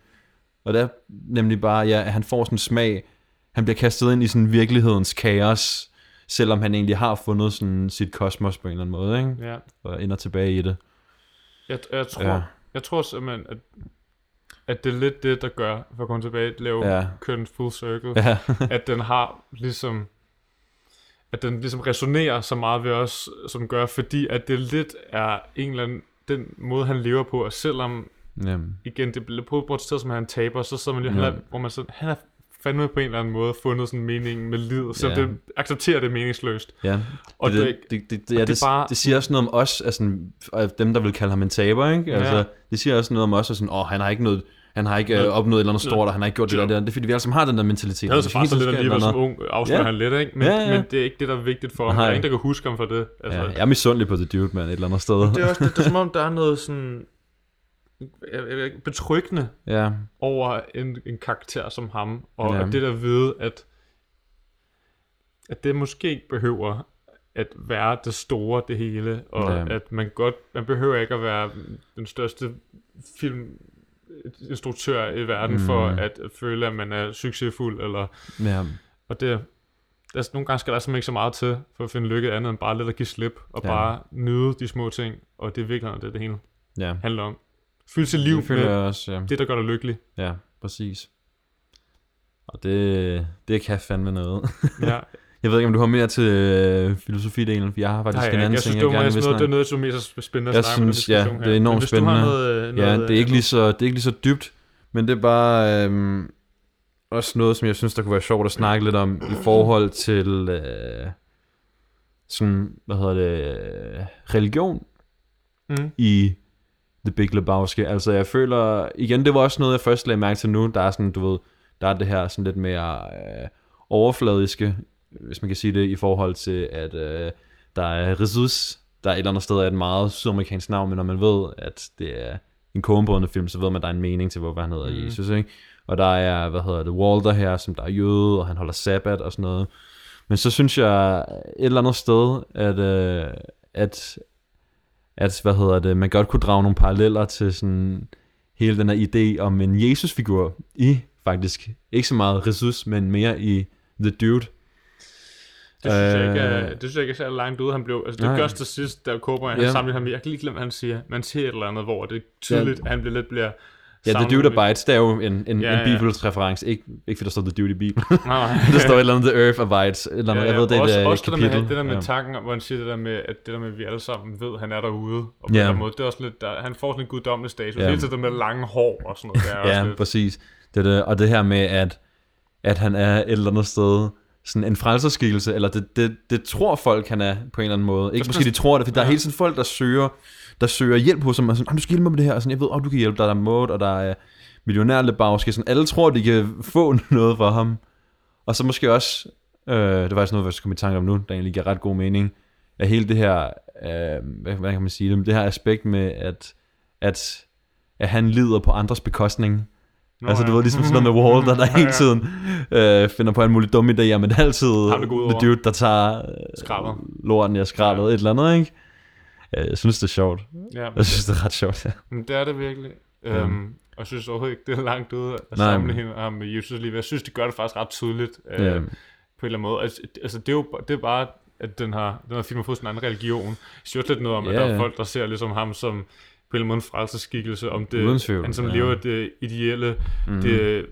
Og det er nemlig bare, ja, at han får sådan en smag, han bliver kastet ind i sådan virkelighedens kaos, selvom han egentlig har fundet sådan sit kosmos på en eller anden måde, ikke? Ja. Og ender tilbage i det. Jeg, jeg, tror, Ja. jeg tror simpelthen, at, at det er lidt det, der gør, for at komme tilbage, at lave ja. køn full circle, Ja. <laughs> at den har ligesom, at den ligesom resonerer så meget ved os, som gør, fordi at det lidt er en eller anden, den måde, han lever på, og selvom, Jamen. igen, det bliver på, på et sted, som han taber, så sidder man jo, Ja. han er, hvor man sådan, han er fandme på en eller anden måde fundet sådan mening med livet, så Ja. det accepterer det meningsløst. Ja, og det, det, det, det, det, og ja, det det, bare- det siger også noget om os, altså af dem, der vil kalde ham en taber, ikke? Altså, Ja. det siger også noget om os, at sådan, åh, han har ikke noget, han har ikke øh, opnået et eller andet stort, og han har ikke gjort det job. der, det er fordi, vi alle sammen har den der mentalitet. Jeg havde så bare så lidt alligevel som ung, afslører Ja. han lidt, ikke? Men, Ja, ja. men det er ikke det, der er vigtigt for ham. Nej. Der er ingen, der kan huske ham for det. Altså, Ja, jeg er misundelig på The Dude, man, et eller andet sted. det er også det, det er som om, der er noget sådan jeg, jeg, ved ikke, betryggende Ja. over en, en karakter som ham, og Ja. det der ved, at, at det måske ikke behøver at være det store, det hele, og Ja. at man godt, man behøver ikke at være den største filminstruktør i verden mm. for at føle, at man er succesfuld, eller, Ja. og det, der, er- nogle gange skal der simpelthen ikke så meget til, for at finde lykke andet end bare lidt at give slip, og ja. bare nyde de små ting, og det er virkelig det, det hele Ja. handler om. Fylde sit liv Det føler med også, ja. det, der gør dig lykkelig. Ja, præcis. Og det, det kan fandme noget. Ja. <laughs> jeg ved ikke, om du har mere til øh, filosofidelen, for jeg har Nej, faktisk jeg, en anden jeg synes, ting, jeg gerne vil noget, det er snakke noget, som er mest spændende at Jeg snakke med synes, ja, diskussion det er enormt spændende. Noget, øh, ja, noget, det er, ikke øh, lige så, det er ikke lige så dybt, men det er bare øhm, også noget, som jeg synes, der kunne være sjovt at snakke lidt om i forhold til øh, sådan, hvad hedder det, øh, religion Mhm. i The Big Lebowski. Altså, jeg føler, igen, det var også noget, jeg først lagde mærke til nu, der er sådan, du ved, der er det her sådan lidt mere øh, overfladiske, hvis man kan sige det, i forhold til, at øh, der er Jesus, der er et eller andet sted er et meget sydamerikansk navn, men når man ved, at det er en kogenbrødende film, så ved man, at der er en mening til, hvorfor han hedder mm. Jesus, ikke? Og der er, hvad hedder det, Walter her, som der er jøde, og han holder sabbat og sådan noget. Men så synes jeg et eller andet sted, at, øh, at, at hvad hedder det, man godt kunne drage nogle paralleller til sådan hele den her idé om en Jesus-figur i faktisk, ikke så meget Jesus, men mere i The Dude. Det synes, jeg ikke, Øh, er, det synes jeg ikke er særlig langt ude, han blev. Altså, det nej. gør til sidst, da Cobra, han Ja. samler ham. Jeg kan lige glemme, hvad han siger. Man siger et eller andet, hvor det er tydeligt, at han bliver lidt bliver Ja, The Dude Bites, det er jo en, en, Ja, ja, en ja. Bibels-reference. Ikke, ikke fordi der står The Dude i Bibelen. <laughs> Nej. <laughs> der står et eller andet The Earth Abides. Et eller andet, jeg ved, det er også, et også det der med, kapitel. det der med ja. tanken, hvor han siger det der med, at det der med, at vi alle sammen ved, at han er derude. Og på Ja. ja. den måde, det er også lidt, der, han får sådan en guddommelig status. Ja. Ja. Hele tiden med lange hår og sådan noget. Det er <laughs> også Ja, lidt, præcis. Det det. Og det her med, at, at han er et eller andet sted sådan en frelserskikkelse, eller det, det, det tror folk, han er på en eller anden måde. Ikke måske de tror det, for der er Ja. hele tiden folk, der søger, der søger hjælp hos ham, og sådan, "Ah, du skal hjælpe mig med det her, og sådan, jeg ved, oh, du kan hjælpe, der er der Maud, og der er millionær Lebowski, sådan, alle tror, de kan <laughs> få noget for ham. Og så måske også, øh, det var faktisk noget, jeg kom i tanke om nu, der egentlig giver ret god mening, at hele det her, øh, hvad, kan man sige, det, det her aspekt med, at, at, at han lider på andres bekostning. Nå, altså, du ja. ved, ligesom sådan noget med <laughs> Wall, der, der hele tiden øh, finder på en mulig dumme idéer, men det er altid det dude, der tager øh, Skraldet. lorten, jeg skraldet, ja. et eller andet, ikke? Ja, jeg synes, det er sjovt. Ja, jeg synes, det er ret sjovt, ja. Men det er det virkelig. Ja. Øhm, og jeg synes overhovedet ikke, det er langt ude at Nej, sammenligne ham med Jesus lige. Jeg synes, det gør det faktisk ret tydeligt. Øh, Ja. På en eller anden måde. Altså, altså det, er jo det er bare, at den har, den har film har fået sådan en anden religion. Jeg synes også lidt noget om, at Ja, der er folk, der ser ligesom ham som på en eller anden måde en frelserskikkelse, om det, han som ja. lever det ideelle, Mhm. det,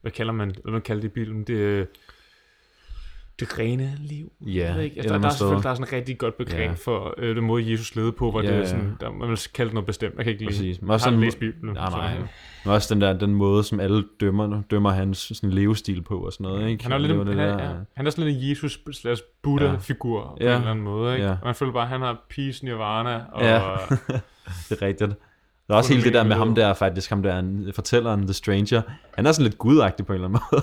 hvad kalder man, hvad man kalder det i bilen, det, det rene liv. Ja, ikke, altså, der, der, er selvfølgelig, der er sådan et rigtig godt begreb Ja. for øh, den måde, Jesus levede på, hvor Ja, det er sådan, der, man vil kalde det noget bestemt. Jeg kan ikke lige. Men også sådan, læst Bibelen. Nej, nej. Men også den der, den måde, som alle dømmer, dømmer hans sådan levestil på og sådan noget, ikke? Han er, lidt, han, det er, der- ja, han er sådan lidt en Jesus slash Buddha-figur ja. på en eller anden måde. Ikke? Ja. Og man føler bare, at han har peace, nirvana og... Ja, <laughs> det er rigtigt. Der er også hele det der med ham der, faktisk, ham der, fortælleren, The Stranger. Han er sådan lidt gudagtig på en eller anden måde.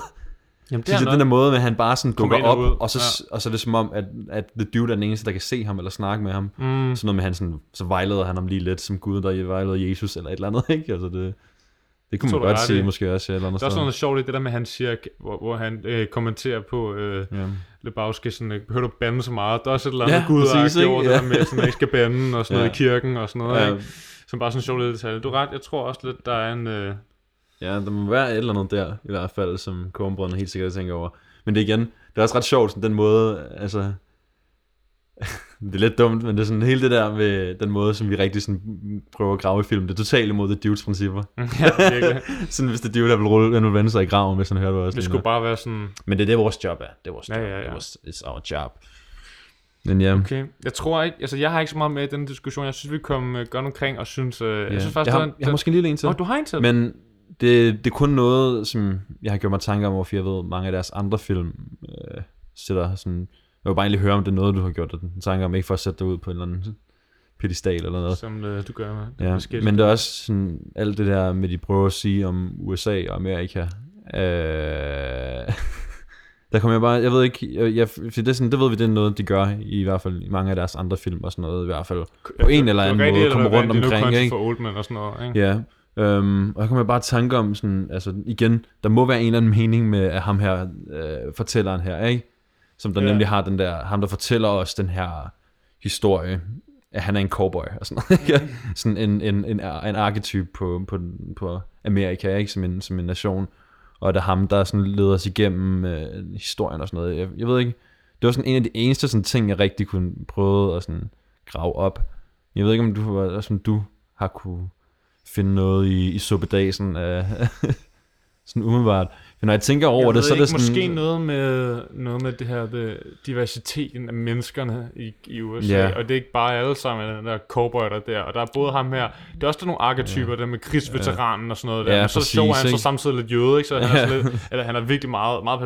Jamen, det er den der måde, at han bare sådan dukker op, ud. og så, Ja. og så er det som om, at, at The Dude er den eneste, der kan se ham eller snakke med ham. Mm. Sådan noget med, han sådan, så vejleder han ham lige lidt, som Gud, der vejleder Jesus eller et eller andet, <laughs> ikke? Altså det, det kunne man godt i. måske også, eller andet Der er sted. noget sjovt i det der med, han siger, hvor, hvor han øh, kommenterer på øh, Ja. Lebowski, sådan, øh, behøver du bande så meget? Der er også et eller andet Ja, ja, gud, præcis, der ikke? gjort det Ja. der med, sådan, at ikke skal bande og sådan noget Ja. i kirken og sådan noget. Ja. Ikke? Som bare sådan en sjov lille detalje. Du er ret, jeg tror også lidt, der er en... Øh, Ja, der må være et eller andet der, i hvert fald, som Kornbrødrene helt sikkert tænker over. Men det er igen, det er også ret sjovt, sådan den måde, altså, <laughs> det er lidt dumt, men det er sådan hele det der med den måde, som vi rigtig sådan prøver at grave i film, det er totalt imod The Dudes principper. <laughs> Ja, virkelig. <laughs> sådan hvis The Dude vil rulle, han vil vende sig i graven, hvis han hører det også. det lige skulle bare være sådan... Men det er det, vores job er. Det er vores Ja, job. ja, ja. Det er vores, it's our job. Men ja, Okay, jeg tror ikke, altså jeg har ikke så meget med i den diskussion. Jeg synes, vi kom uh, godt omkring og synes, uh, ja. jeg synes faktisk, jeg, har, den, jeg har måske en lille en til. Åh, du har en til? Men det, det er kun noget, som jeg har gjort mig tanker om, hvorfor jeg ved, mange af deres andre film øh, sætter sådan... Jeg vil bare egentlig høre, om det er noget, du har gjort dig tanker om, ikke for at sætte dig ud på en eller anden pedestal eller noget. Som uh, du gør med. Ja, men det er også sådan, alt det der med, de prøver at sige om USA og Amerika. Øh, <laughs> der kommer jeg bare, jeg ved ikke, jeg, jeg, for det, er sådan, det ved vi, det er noget, de gør i hvert fald i mange af deres andre film og sådan noget, i hvert fald på en eller anden måde, kommer rundt omkring, ikke? for Oldman og sådan noget, ikke? Ja, øhm, og jeg kommer bare i tanke om sådan, altså igen, der må være en eller anden mening med at ham her, øh, fortælleren her, ikke? Som der Ja. nemlig har den der, ham der fortæller os den her historie, at han er en cowboy og sådan noget, ikke? <laughs> sådan en, en, en, en arketyp på, på, på Amerika, ikke? Som en, som en nation, og det er ham, der sådan leder os igennem øh, historien og sådan noget. Jeg, jeg ved ikke, det var sådan en af de eneste sådan ting, jeg rigtig kunne prøve at sådan grave op. Jeg ved ikke, om du, var- som du har kunne finde noget i, i suppedasen. Øh, <laughs> sådan umiddelbart. Men når jeg tænker over jeg det, så er det sådan... Måske noget med, noget med det her det, diversiteten af menneskerne i, i USA, Ja. og det er ikke bare alle sammen, den der cowboy der der, og der er både ham her, det er også der nogle arketyper, ja. der med krigsveteranen og sådan noget der, Ja, men så præcis, sjov er han så samtidig lidt jøde, ikke? så han, er Ja. sådan lidt, eller han er virkelig meget, meget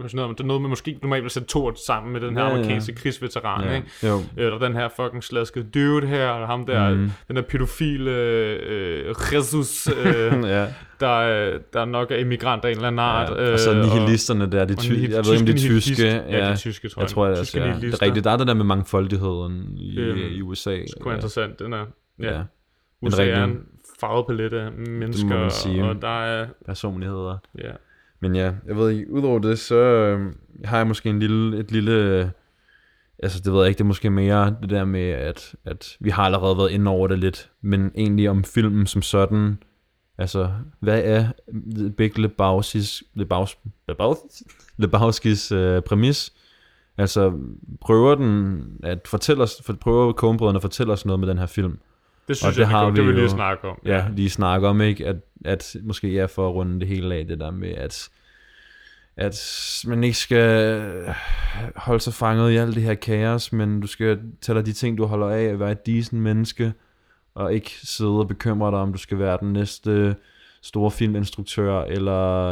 passioneret, men det er noget med måske normalt vil sætte to sammen med den her ja. amerikanske krigsveteran, Ja, ikke? jo. Eller den her fucking slaskede dude her, og ham der, Mhm. den der pædofile øh, Jesus, øh, <laughs> Ja. Der, øh, der nok er immigrant af en eller anden art. Ja, og så øh, nihilisterne der, de ty- nihil- jeg ved ikke om de er tyske. Ja, de er tyske, tror jeg. jeg. tror, jeg, Tyske ja, det er rigtigt. Der er det der med mangfoldigheden i, Øhm, i USA. Sgu interessant, den er. Ja. Ja. ja. USA er en farvet palet af mennesker, man sige. og der er... personligheder. Ja. Men ja, jeg ved ikke, udover det, så øh, har jeg måske en lille, et lille, altså det ved jeg ikke, det er måske mere det der med, at, at vi har allerede været inde over det lidt, men egentlig om filmen som sådan, altså hvad er Big Lebowski's, Lebaus, Lebaus, Lebowski's øh, præmis? Altså prøver den at fortælle os, for, prøver Coen-brødrene at fortælle os noget med den her film? Det synes Og jeg, vi det vil vi vi lige jo- snakke om, Ja, ja. lige snakke om, ikke? At at måske er for at runde det hele af, det der med, at at man ikke skal holde sig fanget i alt det her kaos, men du skal tage dig de ting, du holder af, at være et decent menneske, og ikke sidde og bekymre dig, om du skal være den næste store filminstruktør, eller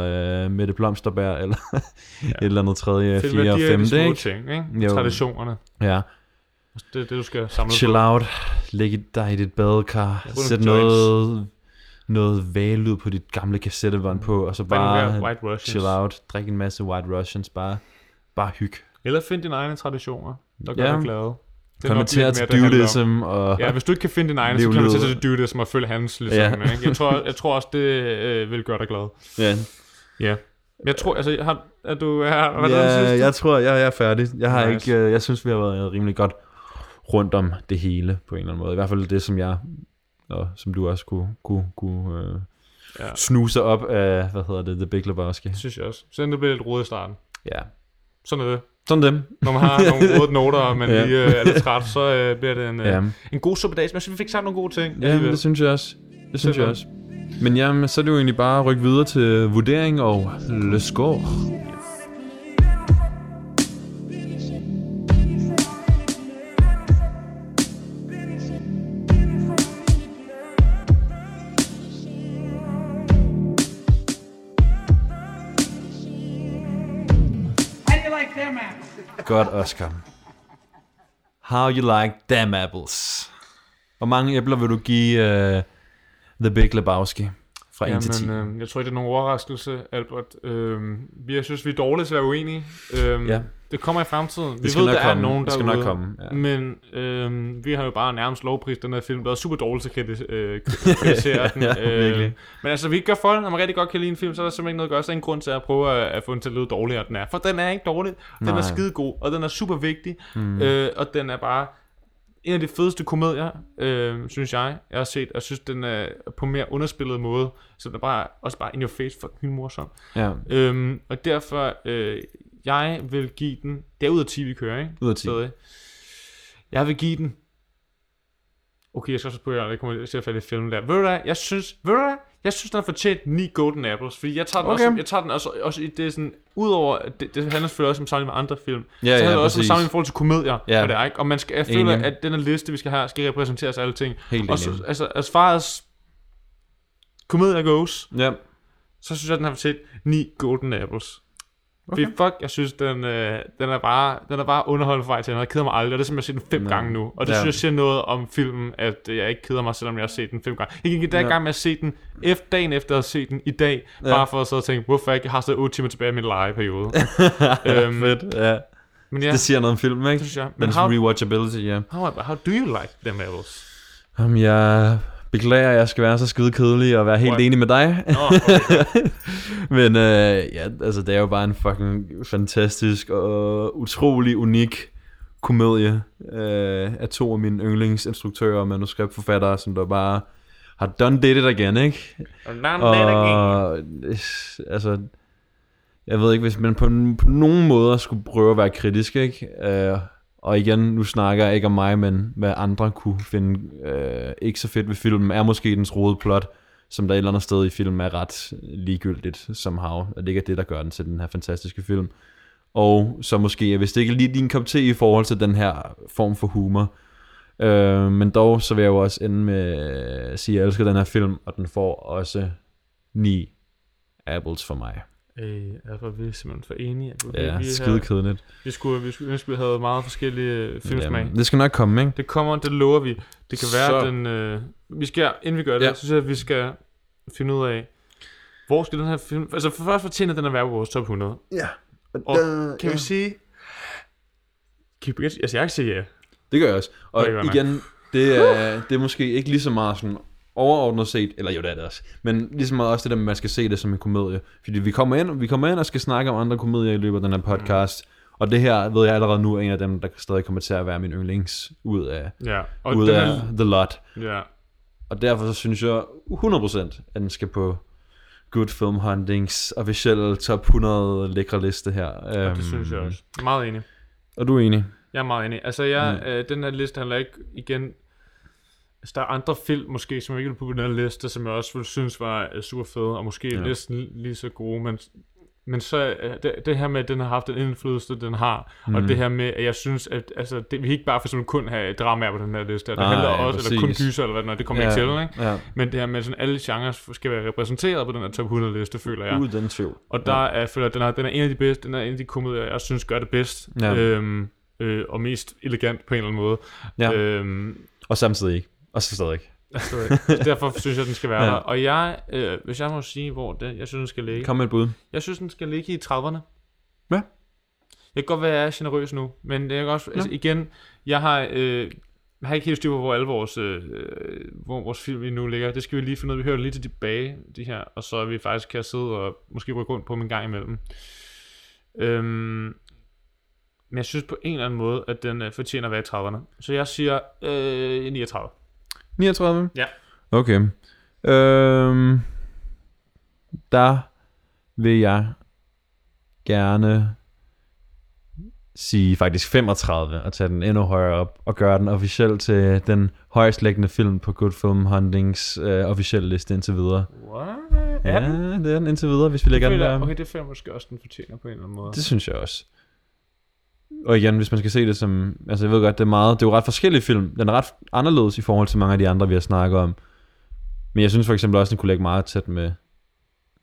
øh, Mette Blomsterberg, <laughs> eller ja. et eller andet tredje, fjerde og de femte, små ikke? ting, ikke? Jo. Traditionerne. Ja. Det er det, du skal samle Chill på. out, læg dig i dit badekar, sæt noget, noget valud på dit gamle kassettebånd på, og så Bare White chill out, drik en masse White Russians, bare, bare hyg. Eller find dine egne traditioner, der gør Ja. dig glade. Det er lidt til om. dudism og Ja, hvis du ikke kan finde din egen, så kan du til dudism og følge hans, ligesom. Ja. Ja. Ikke? Jeg, tror, jeg tror også, det øh, vil gøre dig glad. Ja. Ja. Jeg tror, altså, har, er du... Er, hvad Ja, synes du? jeg tror, jeg, jeg er færdig. Jeg har Nice. ikke, øh, jeg synes, vi har været rimelig godt rundt om det hele, på en eller anden måde. I hvert fald det, som jeg, og som du også kunne, kunne, kunne øh, Ja. snuse op af, hvad hedder det, The Big Lebowski. Det synes jeg også. Selvom det bliver lidt rodet i starten. Ja. Sådan er det. Sådan dem. Når man har nogle røde noter, og man <laughs> Ja. lige øh, er lidt træt, så øh, bliver det en, øh, Ja. en god suppedags. Men jeg synes, vi fik sagt nogle gode ting. Ja, alligevel. det synes jeg også. Det synes jeg også. Men jamen, så er det jo egentlig bare at rykke videre til vurdering og le score. Godt, Oscar. How you like damn apples. Hvor mange æbler vil du give uh, The Big Lebowski fra 1 til 10? Jamen, øh, jeg tror ikke, det er nogen overraskelse, Albert. Øh, vi- jeg synes, vi er dårlige til at være uenige. Øh, Ja. Det kommer i fremtiden. Vi skal ved, der komme. er nogen, Det der skal nok komme, ja. Men øh, vi har jo bare nærmest lovpris den her film. Det er super dårligt til at kritis- øh, <laughs> kritisere den. Ja, øh, virkelig. men altså, vi ikke gør for. Når man rigtig godt kan lide en film, så er der simpelthen ikke noget at gøre. Så er ingen grund til at prøve at, at få den til at lyde dårligere, den er. For den er ikke dårlig. Den Nej. er skide god, og den er super vigtig. Mm. Øh, og den er bare en af de fedeste komedier, øh, synes jeg, jeg har set. Jeg synes, den er på en mere underspillet måde. Så den er bare, også bare in your face fucking morsom. Ja. Øhm, og derfor, øh, jeg vil give den... Det er ud af 10, vi kører, ikke? Ud af 10. Stadig. Jeg vil give den... Okay, jeg skal også på, at jeg kommer til at falde i filmen der. Ved du hvad? Jeg synes... Ved du hvad? Jeg synes, den har fortjent 9 Golden Apples. Fordi jeg tager den, Okay. også, jeg tager den også, også i det sådan... Udover... at Det, det handler selvfølgelig også om sammenligning med andre film. Ja, så ja, handler det også om sammenligning i forhold til komedier. Ja. Og, det er, ikke? og man skal, jeg føler, Enig. at den her liste, vi skal have, skal repræsentere os alle ting. Helt og så, altså, as far as komedier goes, Ja. så synes jeg, den har fortjent 9 Golden Apples. Okay. Fordi fuck, jeg synes, den, øh, den, er bare, den er bare underholdende for vej til. Jeg keder mig aldrig, og det er simpelthen, jeg har set den fem Ja. gange nu. Og det Ja. synes jeg siger noget om filmen, at jeg ikke keder mig, selvom jeg har set den fem gange. Jeg gik i Ja. gang med at se den efter, dagen efter at have set den i dag, Ja. bare for at sidde og tænke, hvorfor jeg ikke har stadig 8 timer tilbage i min legeperiode. <laughs> øhm, Fedt, ja. Men ja, Det siger noget om filmen, ikke? Det synes jeg. Men Dens how- rewatchability, ja. how, how do you like them apples? Jamen, jeg beklager, at jeg skal være så skide kedelig og være helt What? enig med dig. Nå, okay. <laughs> Men øh, ja, altså, det er jo bare en fucking fantastisk og utrolig unik komedie øh, af to af mine yndlingsinstruktører og manuskriptforfattere, som der bare har done did it again, ikke? Og altså, jeg ved ikke, hvis man på, på nogen måder skulle prøve at være kritisk, ikke? Øh, og igen, nu snakker jeg ikke om mig, men hvad andre kunne finde øh, ikke så fedt ved filmen, er måske dens rode plot, som der et eller andet sted i filmen er ret ligegyldigt somehow, og det ikke er det, der gør den til den her fantastiske film. Og så måske, hvis det ikke er lige din kop te i forhold til den her form for humor, øh, men dog, så vil jeg jo også ende med at sige, at jeg elsker den her film, og den får også 9 apples for mig. Øh, altså, vi er simpelthen for enige. Vi- Ja, vi er skide her- kedeligt. Vi skulle, vi skulle ønske, vi havde meget forskellige øh, filmsmag. Jamen, det skal nok komme, ikke? Det kommer, det lover vi. Det kan være, Så- at den... Øh, vi skal, inden vi gør det, Ja. ja. så synes jeg, at vi skal finde ud af, hvor skal den her film... Altså, for først fortjener den at være på vores top 100. Ja. Og kan vi sige... Kan vi? Altså, jeg kan sige ja. Det gør jeg også. Og nok. igen, det er, det er måske ikke lige så meget sådan overordnet set, eller jo det er det også, men lige så meget også det der med, at man skal se det som en komedie. Fordi vi kommer ind, vi kommer ind og skal snakke om andre komedier i løbet af den her podcast, og det her ved jeg allerede nu er en af dem, der stadig kommer til at være min yndlings ud af, Ja, og ud den af The Lot. Ja. Og derfor så synes jeg 100% at den skal på Good Film Huntings officielle top 100 lækre liste her. Og det synes jeg også. Meget enig. Og du er enig? Jeg er meget enig. Altså, jeg, Mm. mm. øh, den her liste handler ikke igen... Altså, der er andre film, måske, som jeg ikke vil på den her liste, som jeg også ville synes var øh, super fede, og måske Ja. ja. næsten lige så gode, men, men så øh, det, det her med, at den har haft den indflydelse, den har, mm. og det her med, at jeg synes, at altså, det, vi ikke bare for eksempel kun have dramaer på den her liste, det Nej, handler også, eller kun præcis. gyser, eller hvad er, det kommer Ja, ikke til, ikke? ja. Men det her med, at sådan alle genrer skal være repræsenteret på den her top 100 liste, føler jeg. Uden tvivl. Og der er, jeg føler, at den er, den er en af de bedste, den er en af de komedier, jeg synes gør det bedst, Ja. øhm, øh, og mest elegant på en eller anden måde. Ja. Øhm, Og samtidig ikke. Og så stadig ikke. Altså, derfor synes jeg, den skal være Ja. ja. der. Og jeg, øh, hvis jeg må sige, hvor den, jeg synes, den skal ligge. Kom med et bud. Jeg synes, den skal ligge i 30'erne. Ja. Jeg kan godt være, at jeg er generøs nu, men det er også, altså, igen, jeg har, øh, jeg har ikke helt styr på, hvor alle vores, øh, hvor vores film lige nu ligger. Det skal vi lige finde ud af. Vi hører lige til tilbage, de her, og så er vi faktisk kan sidde og måske rykke rundt på dem en gang imellem. Øhm, men jeg synes på en eller anden måde, at den øh, fortjener at være i 30'erne. Så jeg siger øh, 39. 39? Ja. Okay. Øhm, der vil jeg gerne sige faktisk 35 og tage den endnu højere op og gøre den officielt til den højst liggende film på Good Film Huntings øh, officielle liste indtil videre. What? Ja, det er den indtil videre, hvis vi lægger den der. Okay, det føler jeg måske også, den fortjener på en eller anden måde. Det synes jeg også. Og igen, hvis man skal se det som... Altså, jeg ved godt, det er meget... Det er jo ret forskellige film. Den er ret anderledes i forhold til mange af de andre, vi har snakket om. Men jeg synes for eksempel også, den kunne lægge meget tæt med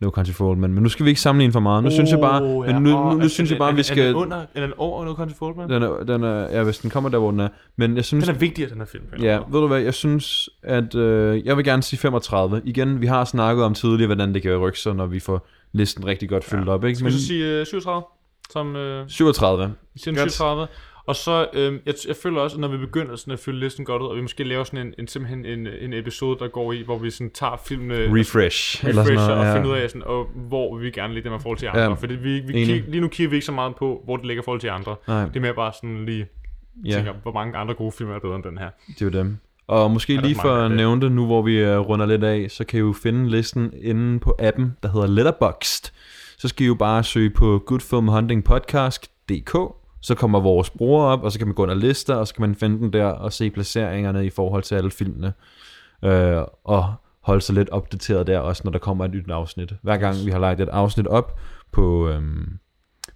No Country for Old Men. Men nu skal vi ikke sammenligne for meget. Nu synes jeg bare... Oh, Men nu, nu, nu synes jeg bare, vi Er skal... den under, er den over No Country for Old Men? Den er, den er, ja, hvis den kommer der, hvor den er. Men jeg synes... Den er vigtigere, den her film. Ja, ved du hvad, jeg synes, at øh, jeg vil gerne sige 35. Igen, vi har snakket om tidligere, hvordan det kan rykke sig, når vi får listen rigtig godt fyldt op. Ikke? Skal vi så sige øh, 37? Som, øh, 37. vi siger Godt. 37. Og så, øh, jeg, jeg føler også, at når vi begynder sådan at fylde listen godt ud, og vi måske laver sådan en, en simpelthen en, en episode, der går i, hvor vi sådan tager filmene... Refresh, eller Refresh sådan noget, og ja. finder ud af, sådan, og hvor vi gerne ligger dem i forhold til Ja, andre. Fordi vi, vi kig, lige nu kigger vi ikke så meget på, hvor det ligger i forhold til andre. Nej. Det er mere bare sådan lige Ja. tænker, hvor mange andre gode film er bedre end den her. Det er jo dem. Og måske lige for at nævne det, nu hvor vi uh, runder lidt af, så kan I jo finde listen inde på appen, der hedder Letterboxd. Så skal I jo bare søge på goodfilmhuntingpodcast.dk, så kommer vores brugere op, og så kan man gå under lister, og så kan man finde den der og se placeringerne i forhold til alle filmene. Øh, og holde sig lidt opdateret der også, når der kommer et nyt afsnit. Hver gang vi har lagt et afsnit op på, øhm,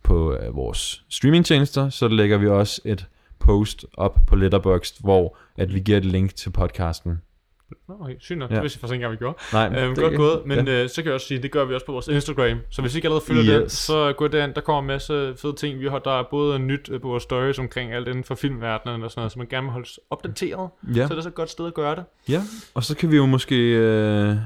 på øh, vores streamingtjenester, så lægger vi også et post op på Letterboxd, hvor at vi giver et link til podcasten. Nå, okay, sygt nok. Ja. Det vidste jeg faktisk ikke engang, vi gjorde. Nej, øhm, det- godt gået. Men ja. øh, så kan jeg også sige, det gør vi også på vores Instagram. Så hvis I ikke allerede følger den, Yes. så gå derind. Der kommer en masse fede ting. Vi har, der er både nyt øh, på vores stories omkring alt inden for filmverdenen og sådan noget, så man gerne vil holde sig opdateret. Ja. Så er det så et godt sted at gøre det. Ja, og så kan vi jo måske øh,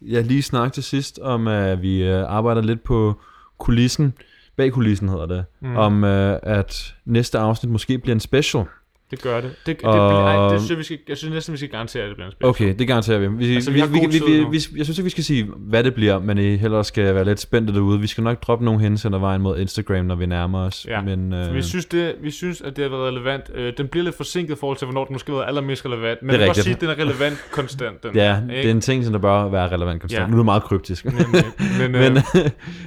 ja, lige snakke til sidst om, at vi øh, arbejder lidt på kulissen. Bag kulissen hedder det. Mm. Om øh, at næste afsnit måske bliver en special. Det gør det. Det, det, Og- bliver, ej, det synes jeg, vi skal, jeg synes næsten, vi skal garantere, at det bliver en special. Okay, det garanterer vi. vi, Altså, vi vi, vi, vi, vi, jeg synes ikke, vi skal sige, hvad det bliver, men I hellere skal være lidt spændte derude. Vi skal nok droppe nogle hensender vejen mod Instagram, når vi nærmer os. Ja, men, øh, øh, vi, synes det, vi synes, at det har været relevant. Øh, den bliver lidt forsinket i forhold til, hvornår den måske har været allermest relevant. Men Det er jeg rigtigt. sige, at den er relevant konstant. Den, Ja, det ikke? er en ting, som der bør være relevant konstant. Ja. Nu er det meget kryptisk. Men, øh, <laughs> men, øh, men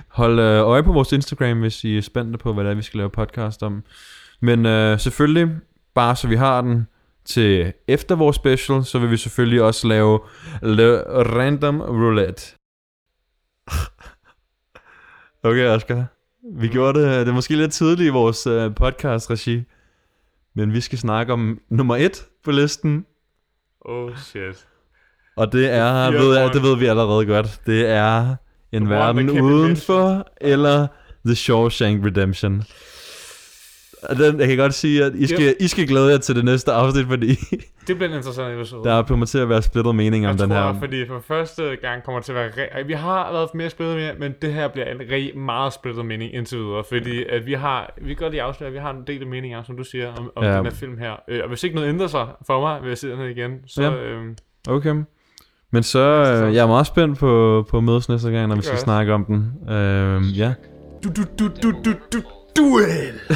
hold øh, øje på vores Instagram, hvis I er spændte på, hvad det er, vi skal lave podcast om. Men øh, selvfølgelig, bare så vi har den til efter vores special, så vil vi selvfølgelig også lave Le Random Roulette. <laughs> okay, Oscar. Vi gjorde det, det er måske lidt tidligt i vores øh, podcast-regi, men vi skal snakke om nummer et på listen, Oh shit. og det er, ved jeg, det ved vi allerede godt, det er en verden udenfor, eller The Shawshank Redemption. Den, jeg kan godt sige, at I skal, I skal glæde jer til det næste afsnit, fordi Det bliver en interessant episode. der kommer til at være splittet mening om jeg den tror, her. fordi for første gang kommer til at være... Re- vi har været mere splittet mere, men det her bliver en re- meget splittet mening indtil videre, fordi at vi har... Vi kan godt lige afsløre, at vi har en del af meninger, som du siger, om, om Ja. den her film her. Øh, og hvis ikke noget ændrer sig for mig, vil jeg den her igen, så... Ja. øhm, Okay. Men så, øh, jeg er meget spændt på, på mødes næste gang, når vi skal snakke om den. Øhm, ja. du, du, du, du, du, du, it!